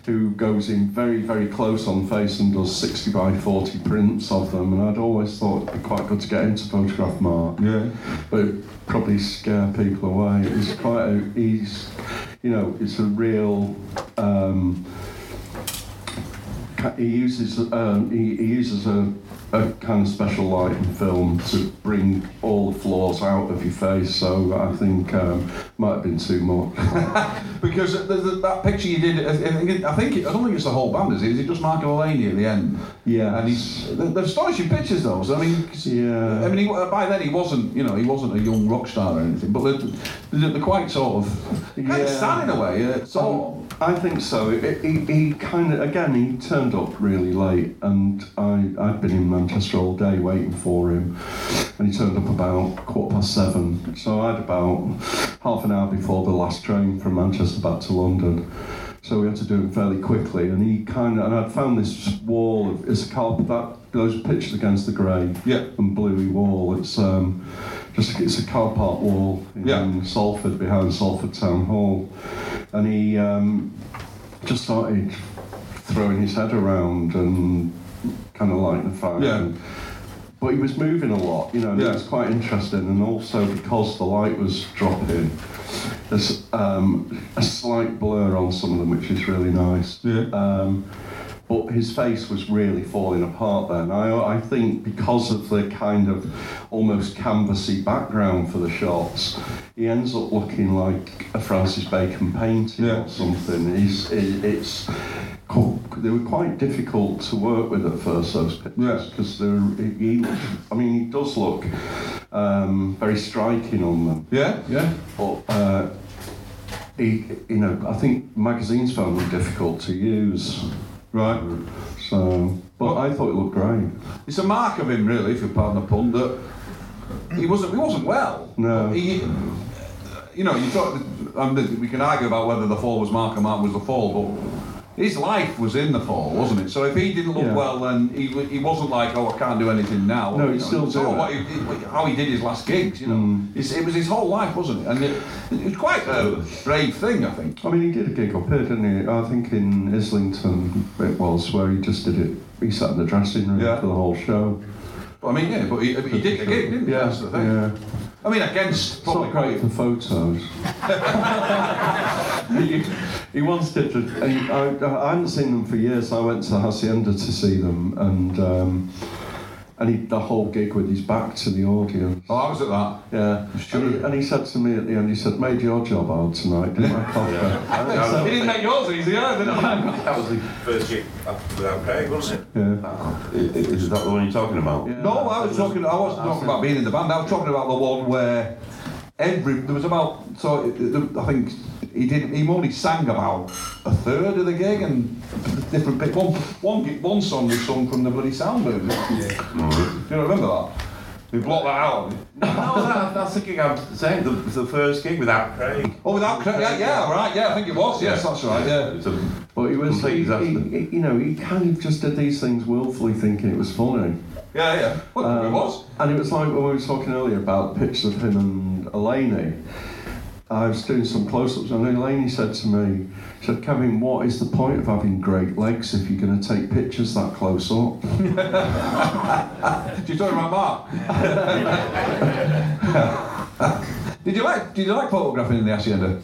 who goes in very, very close on and does 60 by 40 prints of them. And I'd always thought it'd be quite good to get into photograph Mark. Yeah. But probably scare people away. It's quite a, he's, you know, it's a real. Um, he uses um, he, he uses a, a kind of special light in film to bring all the flaws out of your face. So I think um, might have been too much. Because the, the, that picture you did, I think, it- I think it, I don't think it's the whole band, is it? Is it just Mark Delaney at the end? Yeah. And he's they're, they're astonishing pictures, though. So, I mean, Yeah. I mean, he, by then he wasn't, you know, he wasn't a young rock star or anything, but they're, they're, quite sort of kind of sad in a way. Uh, so, I think so. It, he, he kind of again he turned up really late, and I I'd been in Manchester all day waiting for him, and he turned up about quarter past seven. So I had about half an hour before the last train from Manchester back to London. So we had to do it fairly quickly, and he kind of and I'd found this wall. Of, it's a carpet that those pictures against the grey Yeah. and bluey wall. It's um, just it's a car park wall in Yeah. Salford behind Salford Town Hall, and he um, just started throwing his head around and kind of lighting the fire. Yeah. And- but he was moving a lot, you know, and Yeah. it was quite interesting. And also because the light was dropping, there's um, a slight blur on some of them, which is really nice. Yeah. Um, but his face was really falling apart then. I, I think because of the kind of almost canvassy background for the shots, he ends up looking like a Francis Bacon painting Yeah. or something. He's, it, it's they were quite difficult to work with at first those pictures because they're he, I mean he does look um, very striking on them. yeah, yeah. But uh, he, you know, I think magazines found them difficult to use. Right. So, but I thought it looked great. It's a mark of him, really, if you pardon the pun, that he wasn't he wasn't well. No. He, you know, you talk. I mean, we can argue about whether the fall was Mark or Mark was the fall, but his life was in the fall, wasn't it? So if he didn't look Yeah. well, then he, he wasn't like, oh, I can't do anything now. No, he'd still it's do all it. what he, he- how he did his last gigs, you know. Mm. It's, it was his whole life, wasn't it? And it, it was quite a brave thing, I think. I mean, he did a gig up here, didn't he? I think in Islington it was, where he just did it. He sat in the dressing room Yeah. for the whole show. But, I mean, yeah, but he, he did the gig, didn't he? Yeah, That's the thing. yeah. I mean, against It's not great for photos. he, he once did. A, he, I, I hadn't seen them for years. So I went to the Hacienda to see them, and um, and he the whole gig with his back to the audience. Oh, I was at that. Yeah, Sure. and, he, and he said to me at the end, he said, "Made your job hard tonight, didn't I, Costa?" He didn't make yours easy either, did he? That was the first gig without Craig, wasn't it? Yeah. Is that the one you're talking about? Yeah. No, I was talking. I wasn't talking about being in the band. I was talking about the one where every there was about. So it- it- I think he did. He only sang about a third of the gig and different bit. One one gi- one song was sung from the bloody sound booth. Do you remember that? We blocked that out. No, that, that's the gig I'm saying. The, the first gig without Craig. Oh, without cra- yeah, yeah, right, yeah, I think it was. Yes, that's right. Yeah. It's a But he was, complete he, he, he- you know, he kind of just did these things willfully, thinking it was funny. Yeah, yeah. Well, it Um, was. And it was like when we were talking earlier about pictures of him and Elaney. I was doing some close-ups, and Elaney said to me, she said, Kevin, what is the point of having great legs if you're going to take pictures that close up? Did you talk about Mark? did you like Did you like photographing in the hacienda?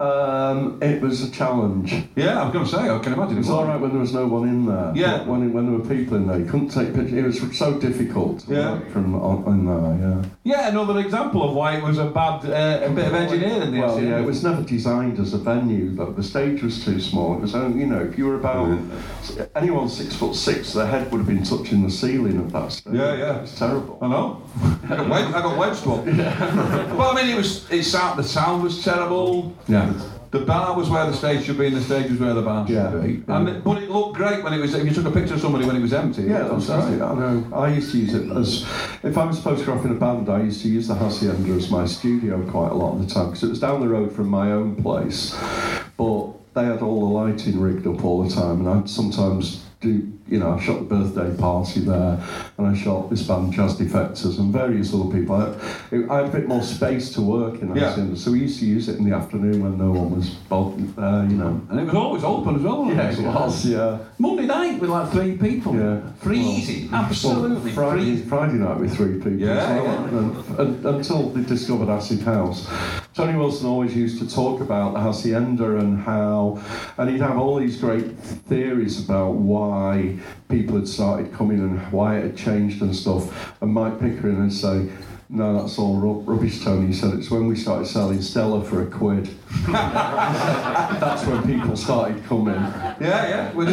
Um, it was a challenge. Yeah, I was going to say. I can imagine It was all right when there was no one in there. Yeah. When, when there were people in there, you couldn't take pictures. It was so difficult Yeah. work from on, in there, yeah. Yeah, another example of why it was a bad uh, a bit of engineering in the Well, yeah, it was never designed as a venue. Though the stage was too small. It was only, you know, if you were about anyone six foot six, their head would have been touching the ceiling of that stage. Yeah, yeah. it's terrible. I know. I got wedged, I got wedged one. But I mean, it was. It sound. The sound was terrible. Yeah. The bar was where the stage should be, and the stage was where the bar should Yeah. be. And it, but it looked great when it was. If you took a picture of somebody when it was empty. Yeah, that's right. I know. I used to use it as, if I was photographing a band, I used to use the Hacienda as my studio quite a lot of the time because it was down the road from my own place. But they had all the lighting rigged up all the time, and I'd sometimes do, you know, I shot the birthday party there, and I shot this band, Jazz Defectors, and various other people. I, I had a bit more space to work in Yeah. Hacienda, so we used to use it in the afternoon when no one was bothered uh, there, you know. And it was always open as well. Yeah, it was, yeah. Monday night with like three people. Yeah. Freezing. Well, Absolutely. well, Friday, freezing. Friday night with three people. Yeah, as well, yeah. and- and- until they discovered Acid House. Tony Wilson always used to talk about the Hacienda and how, and he'd have all these great theories about why people had started coming and why it had changed and stuff. And Mike Pickering would say, no, that's all ru- rubbish, Tony. He said it's when we started selling Stella for a quid. that's when people started coming. Yeah, yeah. With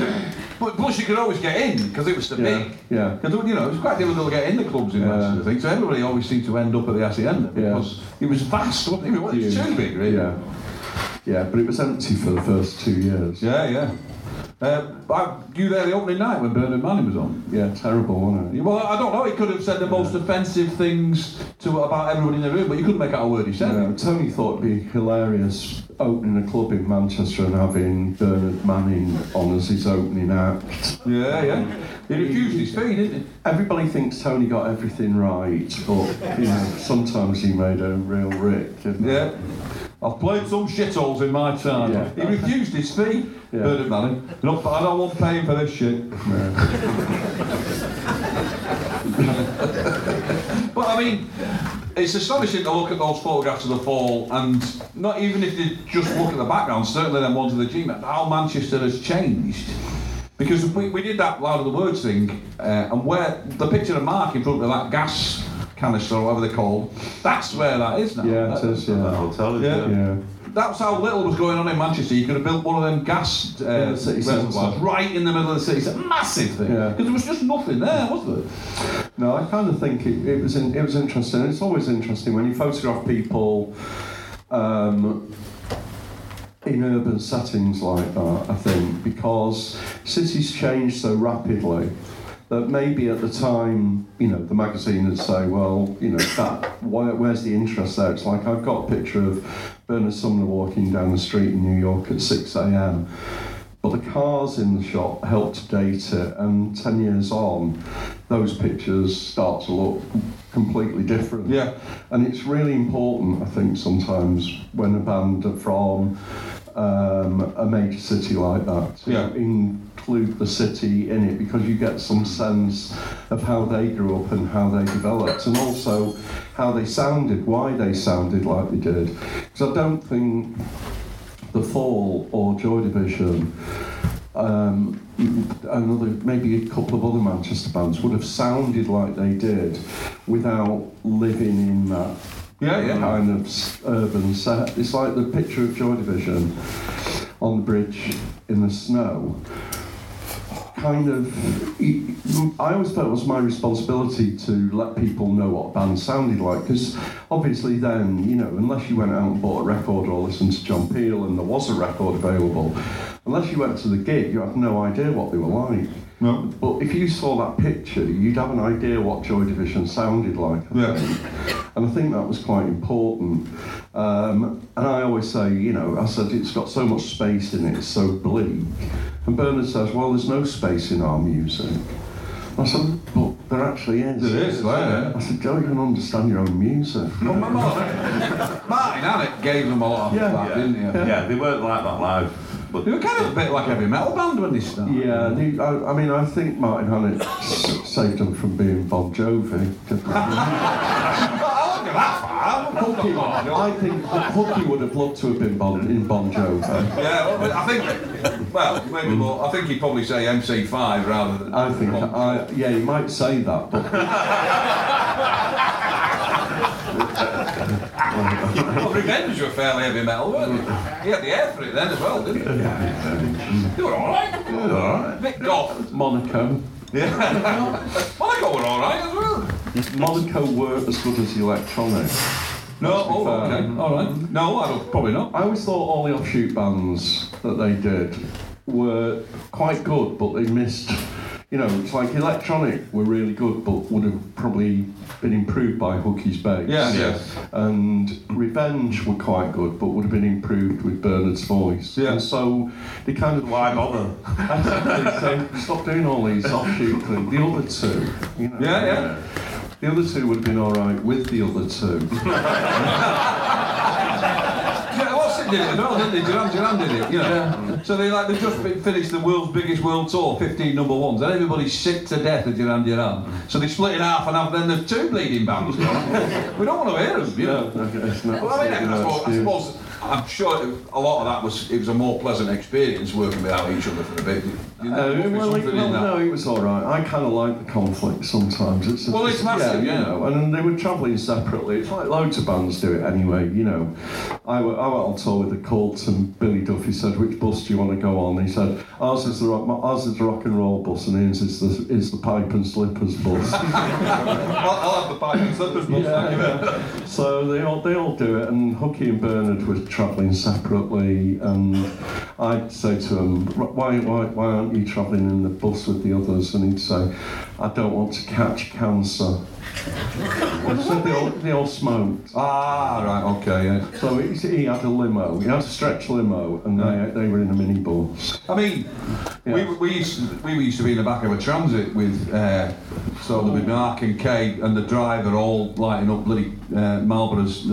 but plus, you could always get in because it was so Yeah, big. yeah. Because you know it was quite difficult to get in the clubs in Yeah. Manchester. I think so. Everybody always seemed to end up at the hacienda Yeah. because it was vast. Wasn't it? It was too big, really. Yeah. Yeah, but it was empty for the first two years. Yeah, yeah. Uh, I, you there the opening night when Bernard Manning was on? Yeah, terrible, wasn't it? Well, I don't know. He could have said the most offensive things to about everyone in the room, but you couldn't make out a word he said. Yeah, Tony thought it'd be hilarious opening a club in Manchester and having Bernard Manning on as his opening act. Yeah, yeah. He refused his fee, didn't he? Everybody thinks Tony got everything right, but you know, sometimes he made a real rick. didn't he? Yeah. I've played some shitholes in my time. Yeah. He refused his fee, Yeah. Bernard Manning. No, I don't want paying for this shit. But I mean, it's astonishing to look at those photographs of the fall, and not even if you just look at the background, certainly them ones of the G how Manchester has changed. Because we, we did that loud of the words thing, uh, and where the picture of Mark in front of that gas canister or whatever they're called, that's where that is now. Yeah, it That- is, That hotel is Yeah. Yeah. That's how little was going on in Manchester. You could have built one of them gas uh, the city reservoirs right in the middle of the city. It's a massive thing. Yeah. Because there was just nothing there, was there? No, I kind of think it, it was in, it was interesting. It's always interesting when you photograph people um, in urban settings like that. I think because cities change so rapidly that maybe at the time, you know, the magazine would say, well, you know, that where, where's the interest there? It's like I've got a picture of Bernard Sumner walking down the street in New York at six a.m. but the cars in the shot helped date it, and 10 years on, those pictures start to look completely different. Yeah. And it's really important, I think, sometimes when a band are from um, a major city like that to Yeah. include the city in it because you get some sense of how they grew up and how they developed and also how they sounded, why they sounded like they did. Because I don't think the Fall or Joy Division, um, another maybe a couple of other Manchester bands would have sounded like they did without living in that Yeah, yeah. kind of urban set. It's like the picture of Joy Division on the bridge in the snow. Kind of, I always felt it was my responsibility to let people know what a band sounded like because obviously then, you know, unless you went out and bought a record or listened to John Peel and there was a record available, unless you went to the gig, you had no idea what they were like. No. But if you saw that picture, you'd have an idea what Joy Division sounded like. I Yeah. think. And I think that was quite important. Um, and I always say, you know, I said it's got so much space in it, it's so bleak. And Bernard says, well, there's no space in our music. I said, but there actually is. There is, yeah. I said, don't even understand your own music. Well, my Martin, Martin Hannett gave them a lot of Yeah. that, didn't he? Yeah, they weren't like that live. But They were kind of a bit like heavy metal band when they started. Yeah, I, I mean, I think Martin Hannett saved them from being Bon Jovi. Look at that far. Hooky, I think Hooky would have loved to have been bon, in Bon Jovi. Yeah, well, I think, well, maybe more. I think he'd probably say MC5 rather than. I think, I, yeah, you might say that, but Well, Revenge were fairly heavy metal, weren't they? He had the air for it then as well, didn't he? They were alright. They were alright. Bit goth. Monaco. Yeah. Monaco were alright as well. Monaco weren't as good as electronic. No, oh, fair. okay, alright. No, I don't, probably not. I always thought all the offshoot bands that they did were quite good, but they missed. You know, it's like electronic were really good, but would have probably been improved by Hookie's bass. Yeah, yeah. And Revenge were quite good, but would have been improved with Bernard's voice. Yeah. And so they kind of why bother? So stop doing all these offshoot things. The other two, you know. Yeah, yeah. The other two would have been all right with the other two. Yeah, what's it did it as well, didn't they? Duran Duran did it, you know. So they like they just finished the world's biggest world tour, 15 number ones, and everybody's sick to death of Duran Duran. So they split in half and half, then there's two bleeding bands. we don't want to hear them, you know. Okay, Well, I mean, I, suppose, I suppose, I'm sure a lot of that was it was a more pleasant experience working without each other for a bit. You know, Uh, there must be well, it, well, no, it was all right. I kind of like the conflict sometimes. It's Well, it's massive, yeah. You know, and they were travelling separately. It's like loads of bands do it anyway. You know, I, I went on tour with the Cult, and Billy Duffy said, "Which bus do you want to go on?" He said, "Ours is the rock, ours is the rock and roll bus, and his is the is the pipe and slippers bus." I'll, I'll have the pipe and slippers, bus, thank. Yeah. So they all they all do it, and Hooky and Bernard were travelling separately, and I'd say to them, "Why why why aren't you travelling in the bus with the others?" And he'd say, "I don't want to catch cancer." so they all they all smoked. Ah, right, okay, yeah. So he, he had a limo, he had a stretch limo, and they, they were in a minibus. I mean, we, we, used, we used to be in the back of a transit with uh, so there would be Mark and Kay and the driver all lighting up bloody uh, Marlboros.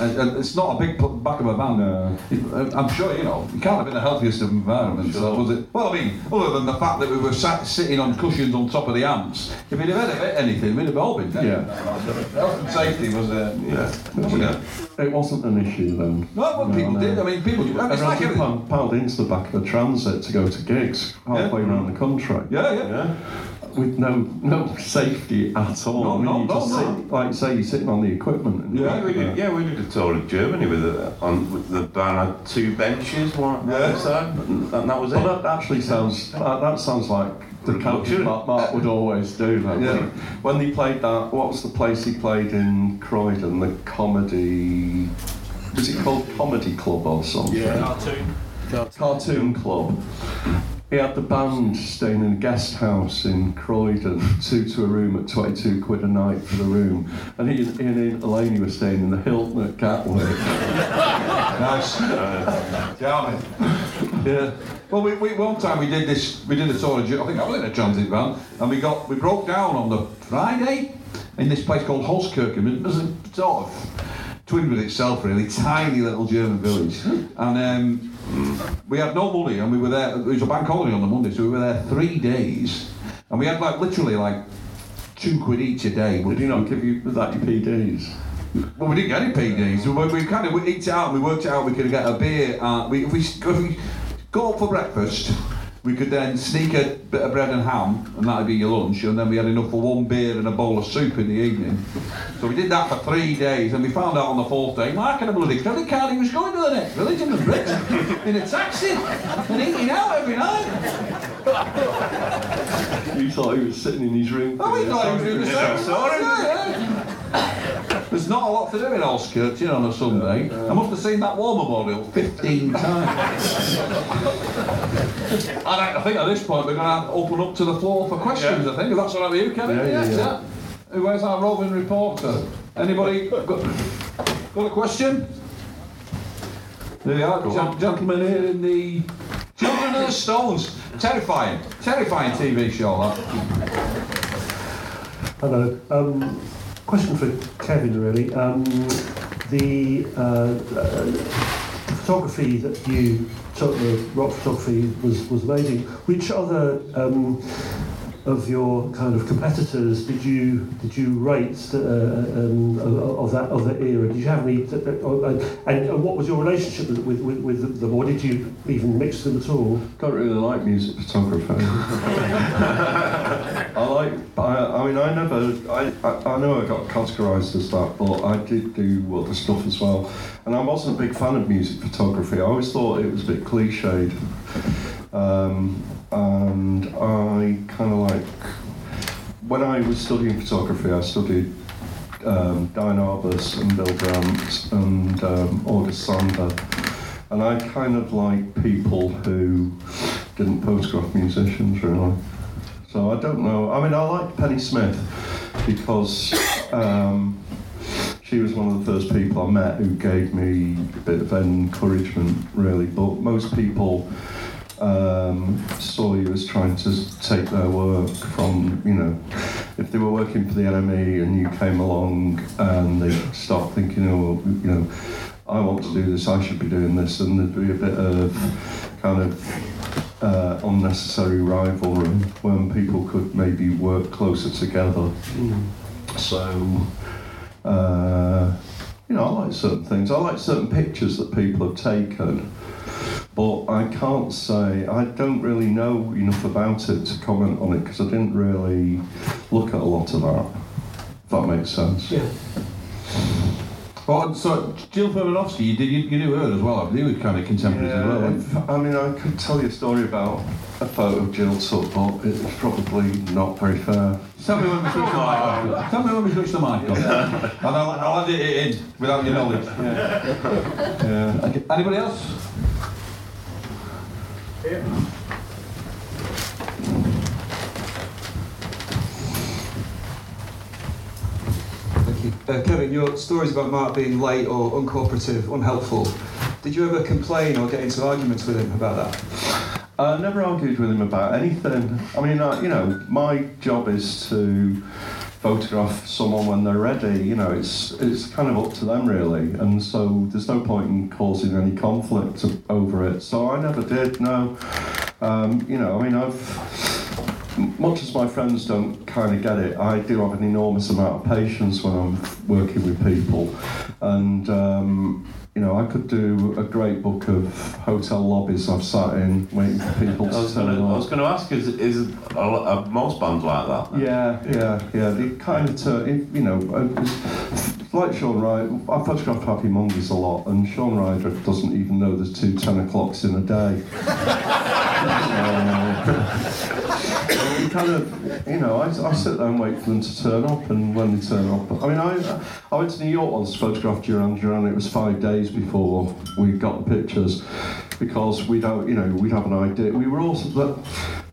And, and it's not a big back of a van. It- I'm sure you know it can't have been the healthiest of environments, was it? Well, I mean, other than the fact that we were sat sitting on cushions on top of the amps, if we'd have had anything, we'd have all been dead. Yeah. Health and safety was uh, yeah. Know. It wasn't an issue then. No, well, people no. did. I mean, people. I mean, it's like Everyone piled, piled into the back of the transit to go to gigs halfway around the country. Yeah, yeah. yeah With no no safety at all. No, I mean, no, you no, just no. sit, like say, you're sitting on the equipment. And Yeah, we did. Yeah, we did a tour of Germany with it. On with the band had two benches, one on Yeah. side, and, that was it. Well, that actually sounds that, that sounds like the kind of Mark, Mark would always do. that. Yeah. When he played that, what was the place he played in Croydon? The comedy. Was it called Comedy Club or something? Yeah, Cartoon. Cartoon Club. He had the band staying in a guest house in Croydon, two to a room at 22 quid a night for the room. And he, he and Elaine were staying in the Hilton at Gatwick. Nice. Charming. Yeah. Well, we, we, one time we did this. We did a tour. Of, I think I was in a transit van, and we got we broke down on the Friday in this place called Holzkirchen. It was a sort of twinned with itself, really tiny little German village, and. Um, we had no money, and we were there. It was a bank holiday on the Monday, so we were there three days, and we had like literally like two quid each a day. Did you not give you that your PDs? Well, we didn't get any PDs. We, we kind of we eat it out. and We worked it out. We could get a beer. Uh, we, if we if we go up for breakfast, we could then sneak a bit of bread and ham, and that'd be your lunch. And then we had enough for one beer and a bowl of soup in the evening. So we did that for three days, and we found out on the fourth day, Mark had a bloody credit card. He was going to the next village in the bricks in a taxi and eating out every night. You thought he was sitting in his room. Oh, we thought he was doing the same. Yeah, yeah. There's not a lot to do in Holzkirchen on a Sunday. I must have seen that war memorial 15 times. and I, I think at this point we're going to open up to the floor for questions, I think. If that's all right with you, Kevin? Yeah, yeah, Yes, yeah. Where's our roving reporter? Anybody got, got a question? There we are, gen- gentlemen here in the Children of the Stones. Terrifying, terrifying TV show, that. Hello. Um, question for Kevin, really. Um, the uh, uh, photography that you took, the rock photography, was, was amazing. Which other um, of your kind of competitors did you did you rate uh, um, of that of that era? Did you have any? Uh, and, and what was your relationship with, with, with, with them, or did you even mix them at all? Don't really like music photography. I like, I, I mean, I never, I, I, I know I got categorised as that, but I did do other stuff as well. And I wasn't a big fan of music photography. I always thought it was a bit cliched. Um, and I kind of like, when I was studying photography, I studied um, Diane Arbus and Bill Brandt and um, August Sander. And I kind of like people who didn't photograph musicians, really. So I don't know. I mean, I liked Pennie Smith because um, she was one of the first people I met who gave me a bit of encouragement, really. But most people um, saw you as trying to take their work from, you know, if they were working for the NME and you came along and they start thinking, oh, well, you know, I want to do this, I should be doing this, and there'd be a bit of kind of uh, unnecessary rivalry when people could maybe work closer together. So, uh, you know, I like certain things. I like certain pictures that people have taken, but I can't say, I don't really know enough about it to comment on it because I didn't really look at a lot of that, if that makes sense. Yeah. Well, so Jill Furmanovsky, you did you, you knew her as well, haven't you? With kind of contemporaries as well. haven't if- I mean, I could tell you a story about a photo Jill took, but it's probably not very fair. Tell me when we switch the mic off. Tell me when we switch the mic off. and I'll, I'll edit it in without your knowledge. Yeah. Okay. Anybody else? Thank you. Uh, Kevin, your stories about Mark being late or uncooperative, unhelpful, did you ever complain or get into arguments with him about that? I never argued with him about anything. I mean, I, you know, my job is to photograph someone when they're ready. You know, it's it's kind of up to them really, and so there's no point in causing any conflict over it. So I never did. No, um, you know, I mean, I've much as my friends don't kind of get it, I do have an enormous amount of patience when I'm working with people, and. Um, you know, I could do a great book of hotel lobbies I've sat in waiting for people to turn going to, I was going to ask, is, is a are most bands like that? then? Yeah, yeah, yeah. They kind of turn, you know, like Shaun Ryder. I photograph Happy Mondays a lot, and Shaun Ryder doesn't even know there's two 10 o'clocks in a day. Uh, you kind of, you know, I, I sit there and wait for them to turn up, and when they turn up, I mean, I, I went to New York once to photograph Duran Duran. It was five days before we got the pictures because we don't, you know, we'd have an idea. We were also,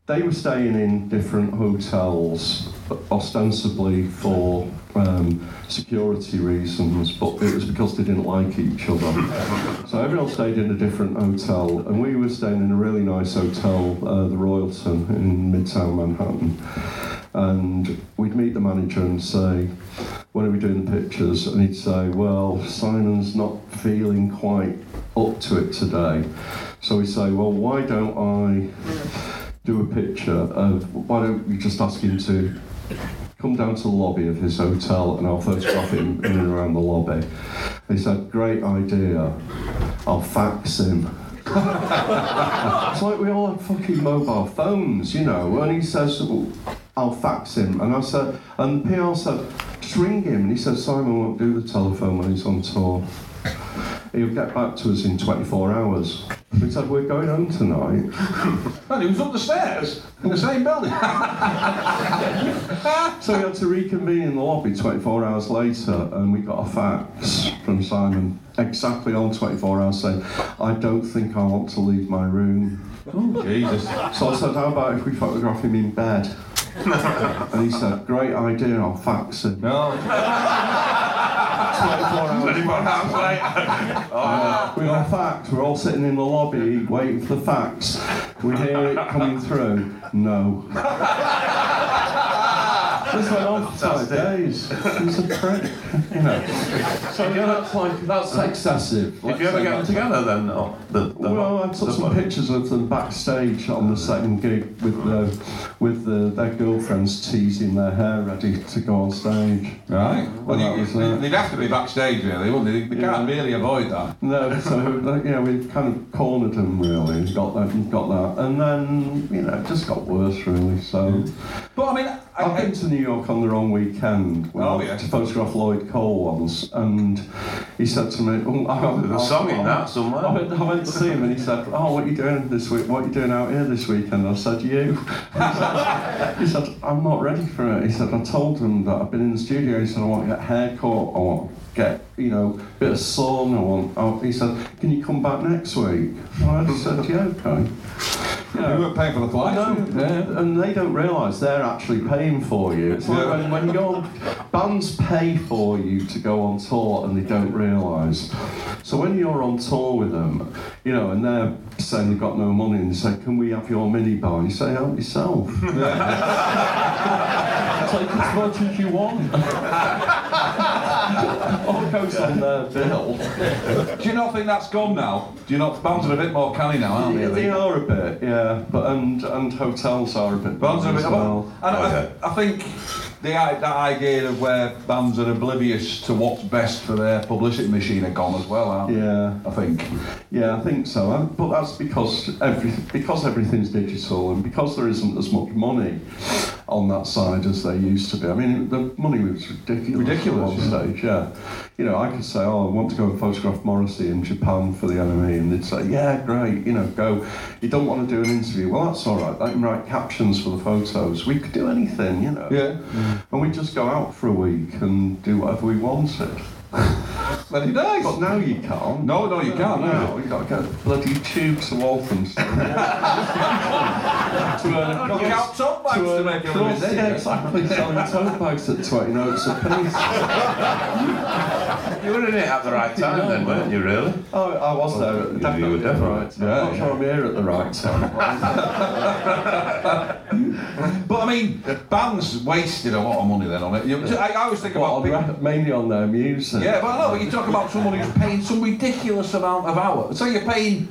they were staying in different hotels, ostensibly for um, security reasons, but it was because they didn't like each other. so everyone stayed in a different hotel, and we were staying in a really nice hotel, uh, the Royalton in Midtown Manhattan. And we'd meet the manager and say, when are we doing the pictures? And he'd say, well, Simon's not feeling quite up to it today. So we say, well, why don't I do a picture of, why don't you just ask him to come down to the lobby of his hotel and I'll photograph him in and around the lobby. He said, great idea, I'll fax him. it's like we all have fucking mobile phones, you know, and he says, I'll fax him. And I said, and PR said, just ring him. And he said, Simon won't do the telephone when he's on tour. He'll get back to us in 24 hours. We said, we're going home tonight. and he was up the stairs in the same building. so we had to reconvene in the lobby 24 hours later, and we got a fax from Simon exactly on 24 hours saying, I don't think I want to leave my room. Oh, Jesus. So I said, how about if we photograph him in bed? and he said, great idea, I'll fax him. No. 24 hours later. oh, uh, we got fax, we're all sitting in the lobby waiting for the fax. We hear it coming through. No. This went on for five days. He's a prick, you know. So yeah, that's like that's excessive. Did you ever get them together then? Or the, the well, I took some pictures of them backstage on the second gig with the, with the, their girlfriends teasing their hair ready to go on stage. Right. Well, that you, was, you, uh, they'd have to be backstage, really, wouldn't they? They can't really avoid that. No, so like, yeah, we kind of cornered them really, got that, got that, and then you know it just got worse really. So, But I mean, I, I've been to New York on the wrong weekend Oh, I- yeah. to photograph Lloyd Cole once, and he said to me, oh, I, There's a song in that somewhere. I went, I went to see him and he said, "Oh, what are you doing this week? What are you doing out here this weekend?" I said, "You." he said, "I'm not ready for it." He said, "I told him that I've been in the studio." He said, "I want to get a haircut. I want to get, you know, a bit of sun. I want." Oh, he said, "Can you come back next week?" And I said, "Yeah, okay." You weren't paying for the flight. No, yeah, and they don't realise they're actually paying for you. It's like when, when you go on, bands pay for you to go on tour and they don't realise. So when you're on tour with them, you know, and they're saying they've got no money and they say, Can we have your minibar? And you say, Help yourself. Take as much as you want. All goes on their bill. Do you not think that's gone now? Do you not? Bands are a bit more canny now, aren't they? they are a bit, yeah, but and and hotels are a bit. Bands are a bit. well. And Okay. I, I think the that idea of where bands are oblivious to what's best for their publicity machine are gone as well, aren't they? Yeah, I think. yeah, I think so. But that's because every because everything's digital and because there isn't as much money on that side as they used to be. I mean, the money was ridiculous. Ridiculous, at one stage. Yeah, you know, I could say, "Oh, I want to go and photograph Morrissey in Japan for the NME," and they'd say, "Yeah, great. You know, go. You don't want to do an interview? Well, that's all right. They can write captions for the photos. We could do anything, you know." Yeah. And we'd just go out for a week and do whatever we wanted. Very nice. But now you can't. No, no, you can't, no. No, you've got to get bloody tubes to Walthamstow. to a You can't tote bags to a make a crust. living, Yeah, do you? exactly. Selling tote bags at 20 notes a piece. You were in it at the right time then, weren't you, really? Oh, I was there. you Definitely were definitely- right time. yeah, I'm not sure I'm here at the right time. But I mean, bands wasted a lot of money then on it. You, I, I always think Well, about on people. mainly on their music. Yeah, but I know, but you talk about someone who's paying some ridiculous amount of hours. So you're paying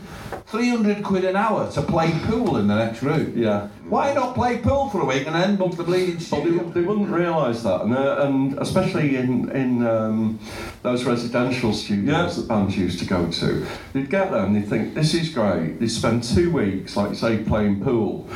300 quid an hour to play pool in the next room. Yeah. Why not play pool for a week and then book the bleeding But they, they wouldn't realise that, and, uh, and especially in in um, those residential studios Yeah. that bands used to go to, they'd get there and they'd think this is great. They'd spend two weeks, like say, playing pool,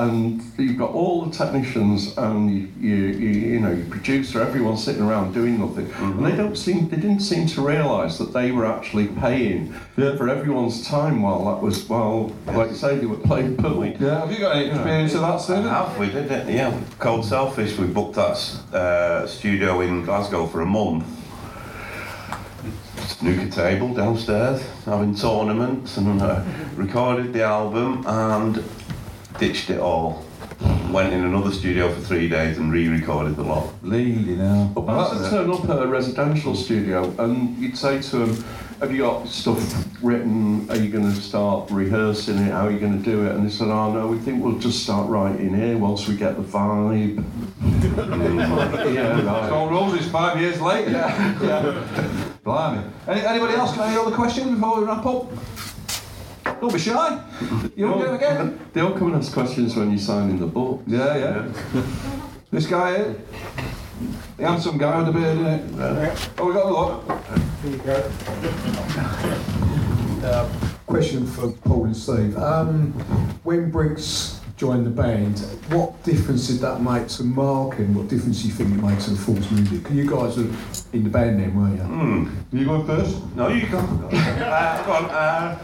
and you've got all the technicians and you you, you, you know your producer, everyone sitting around doing nothing, and they don't seem they didn't seem to realise that they were actually paying for everyone's time while that was while like you say they were playing pool. Yeah, have you got any experience of that, I Stephen? have, we did it, yeah. Code: Selfish, we booked that uh, studio in Glasgow for a month. Snooker table downstairs, having tournaments, and uh, recorded the album. And ditched it all, went in another studio for three days and re-recorded the lot. Leading now. But perhaps to turn up at a residential studio and you'd say to them, have you got stuff written? Are you going to start rehearsing it? How are you going to do it? And they said, oh no, we think we'll just start writing here whilst we get the vibe. yeah, right. Stone Roses five years later. Yeah, yeah. Blimey. Any, anybody else got any other questions before we wrap up? Don't be shy. You want to do it again? They all come and ask questions when you sign in the book. Yeah, yeah. This guy here. The handsome guy with the beard in it. Oh, we got a lot. Here you go. Uh, question for Paul and Steve. Um, when Brix joined the band, what difference did that make to Mark and what difference do you think it makes to the Falls music? You guys were in the band then, weren't you? Hmm. You going first? No, you go. uh, go on. Uh,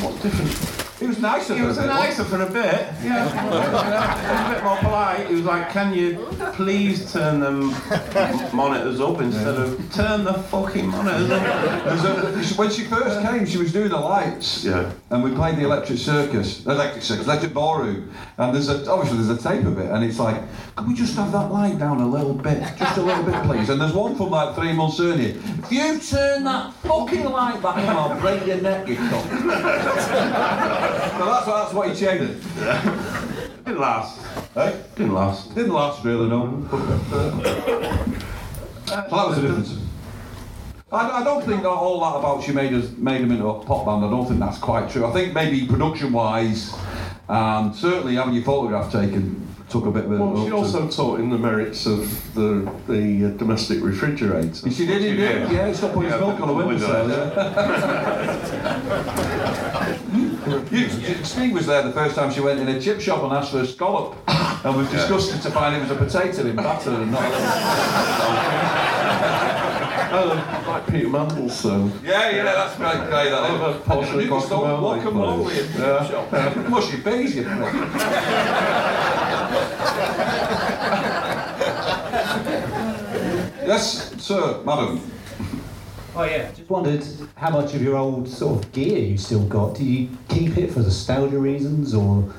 what difference? He was nicer He for was a bit, nicer for a bit, yeah. he was a bit more polite. He was like, "Can you please turn them monitors up instead of turn the fucking monitors up?" There's a- when she first came, she was doing the lights. Yeah. And we played the Electric Circus, Electric Circus, Electric Ballroom. And there's a, obviously there's a tape of it, and it's like, can we just have that light down a little bit, just a little bit, please? And there's one from like three months earlier. If you turn that fucking light back on, I'll break your neck, you cunt. so that's that's what he changed. Didn't last. Hey? Didn't last. Didn't last really, no. So that was the difference. I, I don't think that all that about she made us made him into a pop band. I don't think that's quite true. I think maybe production wise, and um, certainly having your photograph taken took a bit of a. Well, she also taught him the merits of the the uh, domestic refrigerator. She did, he did. Yeah, stop putting his milk on the windowsill. Yeah. You- Steve was there the first time she went in a chip shop and asked for a scallop, and was disgusted to find it was a potato in batter and not. Oh, like Peter Mandelson. Yeah, yeah, that's right. Guy that. What about portion of You just don't guacamole, guacamole please? in chip shop. Mushy bees, you prick. Yes, sir, madam. Oh yeah. Just wondered how much of your old sort of gear you still got. Do you keep it for nostalgia reasons, or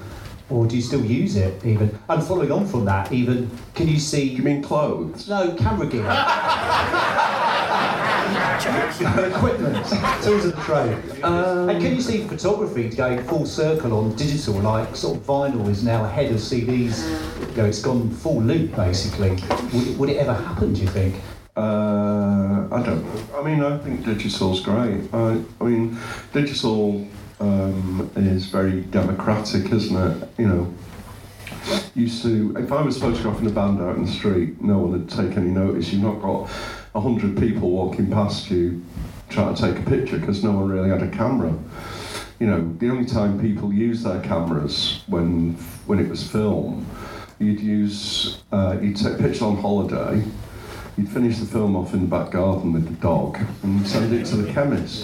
or do you still use it even? And following on from that, even can you see? You mean clothes? No, camera gear. Equipment, tools of the trade. and can you see photography going full circle on digital, like sort of vinyl is now ahead of CDs? You know, it's gone full loop basically. Would it, would it ever happen? Do you think? Uh, I don't. I mean, I think digital's great. I, I mean, digital um, is very democratic, isn't it? You know, used to. If I was photographing a band out in the street, no one would take any notice. You've not got a hundred people walking past you trying to take a picture because no one really had a camera. You know, the only time people used their cameras when when it was film, you'd use uh, you'd take pictures on holiday. You'd finish the film off in the back garden with the dog and send it to the chemist.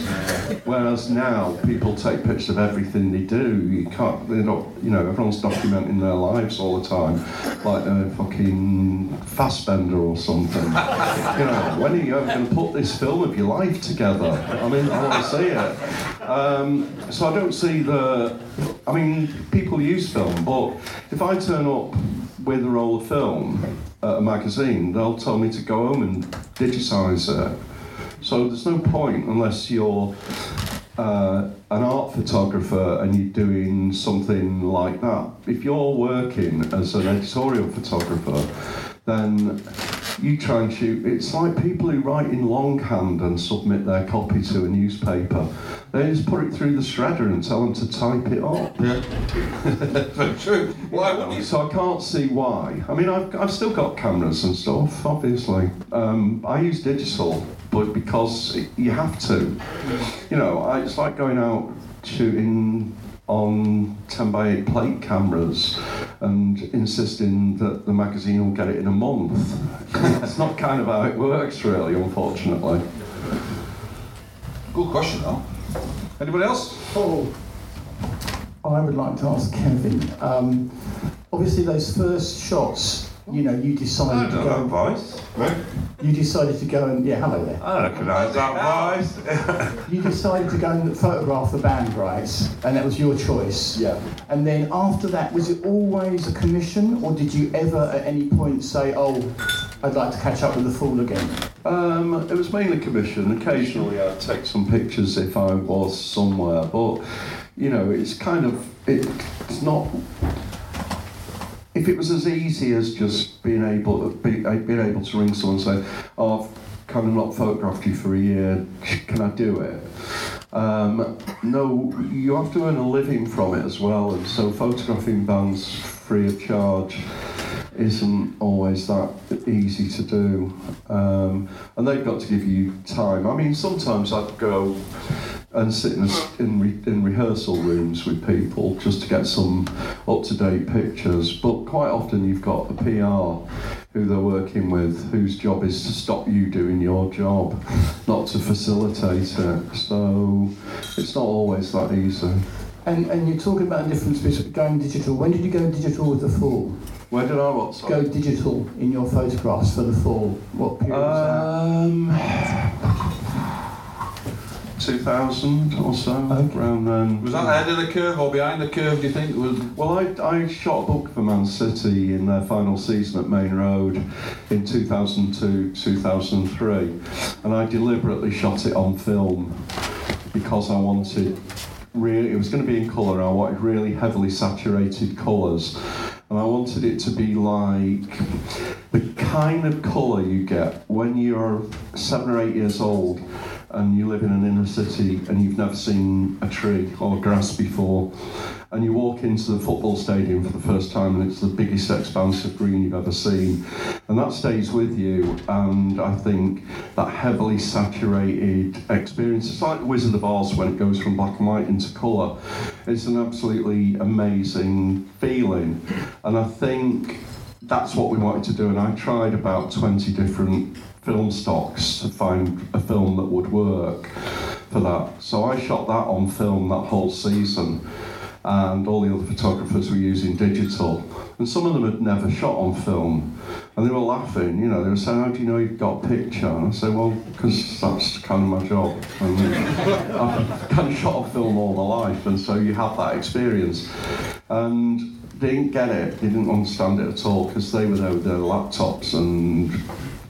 Whereas now people take pictures of everything they do. You can't, they're not, you know, everyone's documenting their lives all the time, like a fucking Fassbender or something. you know, when are you ever going to put this film of your life together? I mean, I want to see it. Um, so I don't see the. I mean, people use film, but if I turn up with a roll of film a magazine, they'll tell me to go home and digitise it. So there's no point unless you're uh, an art photographer and you're doing something like that. If you're working as an editorial photographer, then you try and shoot. It's like people who write in longhand and submit their copy to a newspaper. They just put it through the shredder and tell them to type it up. Very true. Why wouldn't you? So I can't see why. I mean, I've, I've still got cameras and stuff, obviously. Um, I use digital, but because you have to. You know, I, it's like going out shooting on 10 by 8 plate cameras and insisting that the magazine will get it in a month. That's not kind of how it works, really, unfortunately. Good question, though. Anybody else? Paul, I would like to ask Kevin. Um, obviously, those first shots you know, you decided to go. voice. You decided to go and yeah, hello there. I recognise that voice. You decided to go and photograph the band, right? And that was your choice. Yeah. And then after that, was it always a commission, or did you ever at any point say, "Oh, I'd like to catch up with the Fall again"? Um, it was mainly commission. Occasionally, I'd take some pictures if I was somewhere, but you know, it's kind of it, it's not. If it was as easy as just being able uh, being able to ring someone and say, "Oh, I've kind of not photographed you for a year. Can I do it?" Um, no, you have to earn a living from it as well, and so photographing bands free of charge isn't always that easy to do. Um, and they've got to give you time. I mean, sometimes I'd go and sit in, in, re, in rehearsal rooms with people just to get some up to date pictures, but quite often you've got a PR who they're working with whose job is to stop you doing your job, not to facilitate it. So it's not always that easy. And and you're talking about the difference between going digital. When did you go digital with the fall? Where did I what? Go digital in your photographs for the fall. What period Um, 2000 or so, around then. Was that ahead of the curve or behind the curve, do you think? Was Well, I, I shot a book for Man City in their final season at Maine Road in 2002 2003, and I deliberately shot it on film because I wanted really, it was going to be in colour, I wanted really heavily saturated colours, and I wanted it to be like the kind of colour you get when you're seven or eight years old and you live in an inner city and you've never seen a tree or grass before and you walk into the football stadium for the first time and it's the biggest expanse of green you've ever seen. And that stays with you and I think that heavily saturated experience it's like the Wizard of Oz when it goes from black and white into colour. It's an absolutely amazing feeling. And I think that's what we wanted to do and I tried about 20 different film stocks to find a film that would work for that. So I shot that on film that whole season and all the other photographers were using digital. And some of them had never shot on film. And they were laughing you know they were saying how do you know you've got a picture? And I said well because that's kind of my job. And I've kind of shot on film all my life and so you have that experience. And they didn't get it they didn't understand it at all because they were there with their laptops and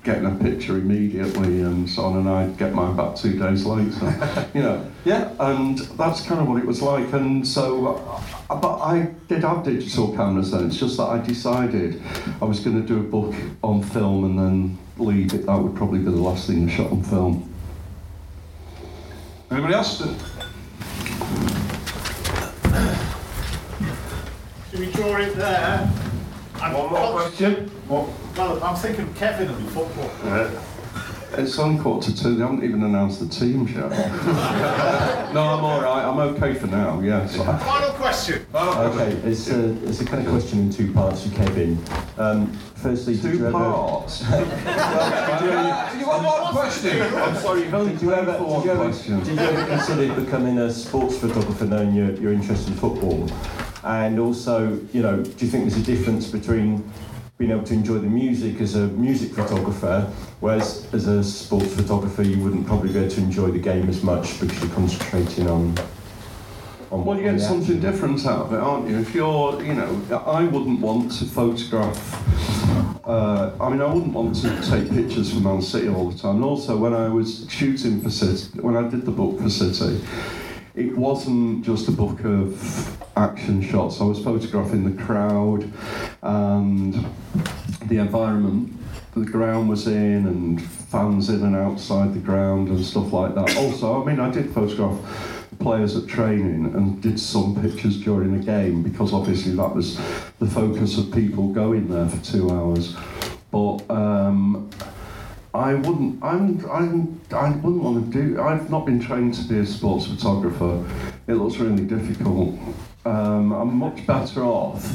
getting a picture immediately and so on and I'd get mine back two days later you know yeah and that's kind of what it was like and so uh, but I did have digital cameras then it's just that I decided I was going to do a book on film and then leave it that would probably be the last thing I shot on film anybody else? Should we draw it there? And One more question. What? Well, I'm thinking Kevin and football. it's on quarter to two they haven't even announced the teams yet no I'm alright I'm okay for now yes Final question. Okay, it's a, it's a kind of question in two parts for Kevin. Um, firstly, did Two you ever... parts? did you, You got one question? I'm sorry you've only did you ever, paid did you ever, question did you ever consider becoming a sports photographer knowing your, your interest in football? And also, you know, do you think there's a difference between being able to enjoy the music as a music photographer, whereas as a sports photographer you wouldn't probably be able to enjoy the game as much because you're concentrating on on Well, you get something different out of it, aren't you? If you're, you know, I wouldn't want to photograph. Uh, I mean, I wouldn't want to take pictures for Man City all the time. And also, when I was shooting for City, when I did the book for City, it wasn't just a book of action shots. I was photographing the crowd and the environment the ground was in and fans in and outside the ground and stuff like that. Also, I mean, I did photograph players at training and did some pictures during the game because obviously that was the focus of people going there for two hours. But um, I wouldn't. I'm. I'm. I wouldn't want to do. I've not been trained to be a sports photographer. It looks really difficult. Um, I'm much better off.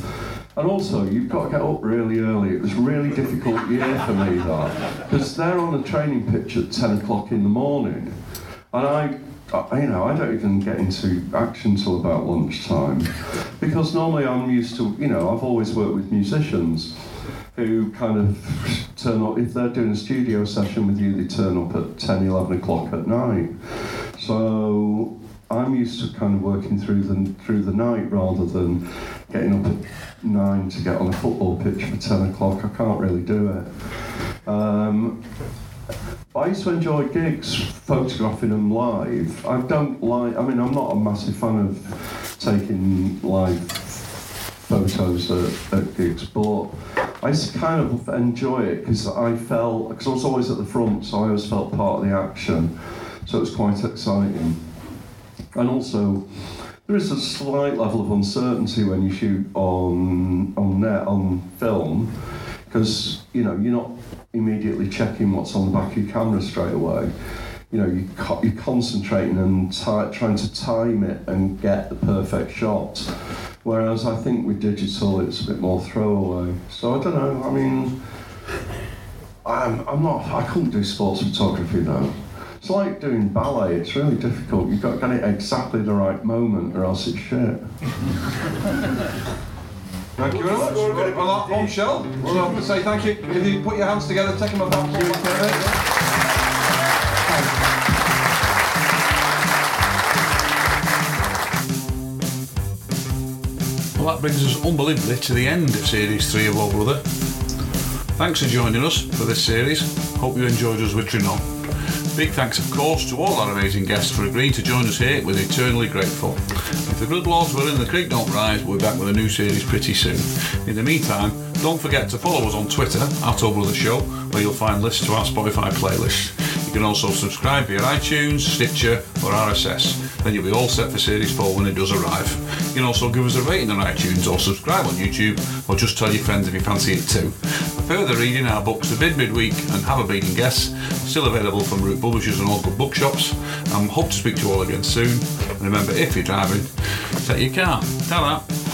And also, you've got to get up really early. It was a really difficult year for me that because they're on a training pitch at ten o'clock in the morning, and I I, you know, I don't even get into action till about lunchtime because normally I'm used to, you know, I've always worked with musicians who kind of turn up, if they're doing a studio session with you, they turn up at 10, 11 o'clock at night. So I'm used to kind of working through the, through the night rather than getting up at 9 to get on a football pitch for 10 o'clock. I can't really do it. Um, I used to enjoy gigs, photographing them live. I don't like, I mean, I'm not a massive fan of taking live photos at, at gigs, but I to kind of enjoy it because I felt, because I was always at the front, so I always felt part of the action. So it was quite exciting. And also, there is a slight level of uncertainty when you shoot on on net on film because you know you're not immediately checking what's on the back of your camera straight away. You know, you co- you're concentrating and ti trying to time it and get the perfect shot. Whereas I think with digital, it's a bit more throwaway. So I don't know. I mean, I'm, I'm not. I couldn't do sports photography though. It's like doing ballet. It's really difficult. You've got to get it exactly the right moment, or else it's shit. Thank you very much. Well, that bombshell. Well, I have to say thank you. If you put your hands together, take them a back. Well, brings us unbelievably to the end of Series 3 of Oh Brother. Thanks for joining us for this series. Hope you enjoyed us wittering on. Big thanks, of course, to all our amazing guests for agreeing to join us here. We're eternally grateful. If the good Lord's willing, the creek don't rise, we'll be back with a new series pretty soon. In the meantime, don't forget to follow us on Twitter at Oh Brother Show, where you'll find lists to our Spotify playlist. You can also subscribe via iTunes, Stitcher, or RSS. Then you'll be all set for Series 4 when it does arrive. You can also give us a rating on iTunes or subscribe on YouTube, or just tell your friends if you fancy it too. For further reading, our books The Big Midweek and Have a Bleedin Guess still available from Route Publishers and all good bookshops. And hope to speak to you all again soon. And remember, if you're driving, take your car. Ta-da!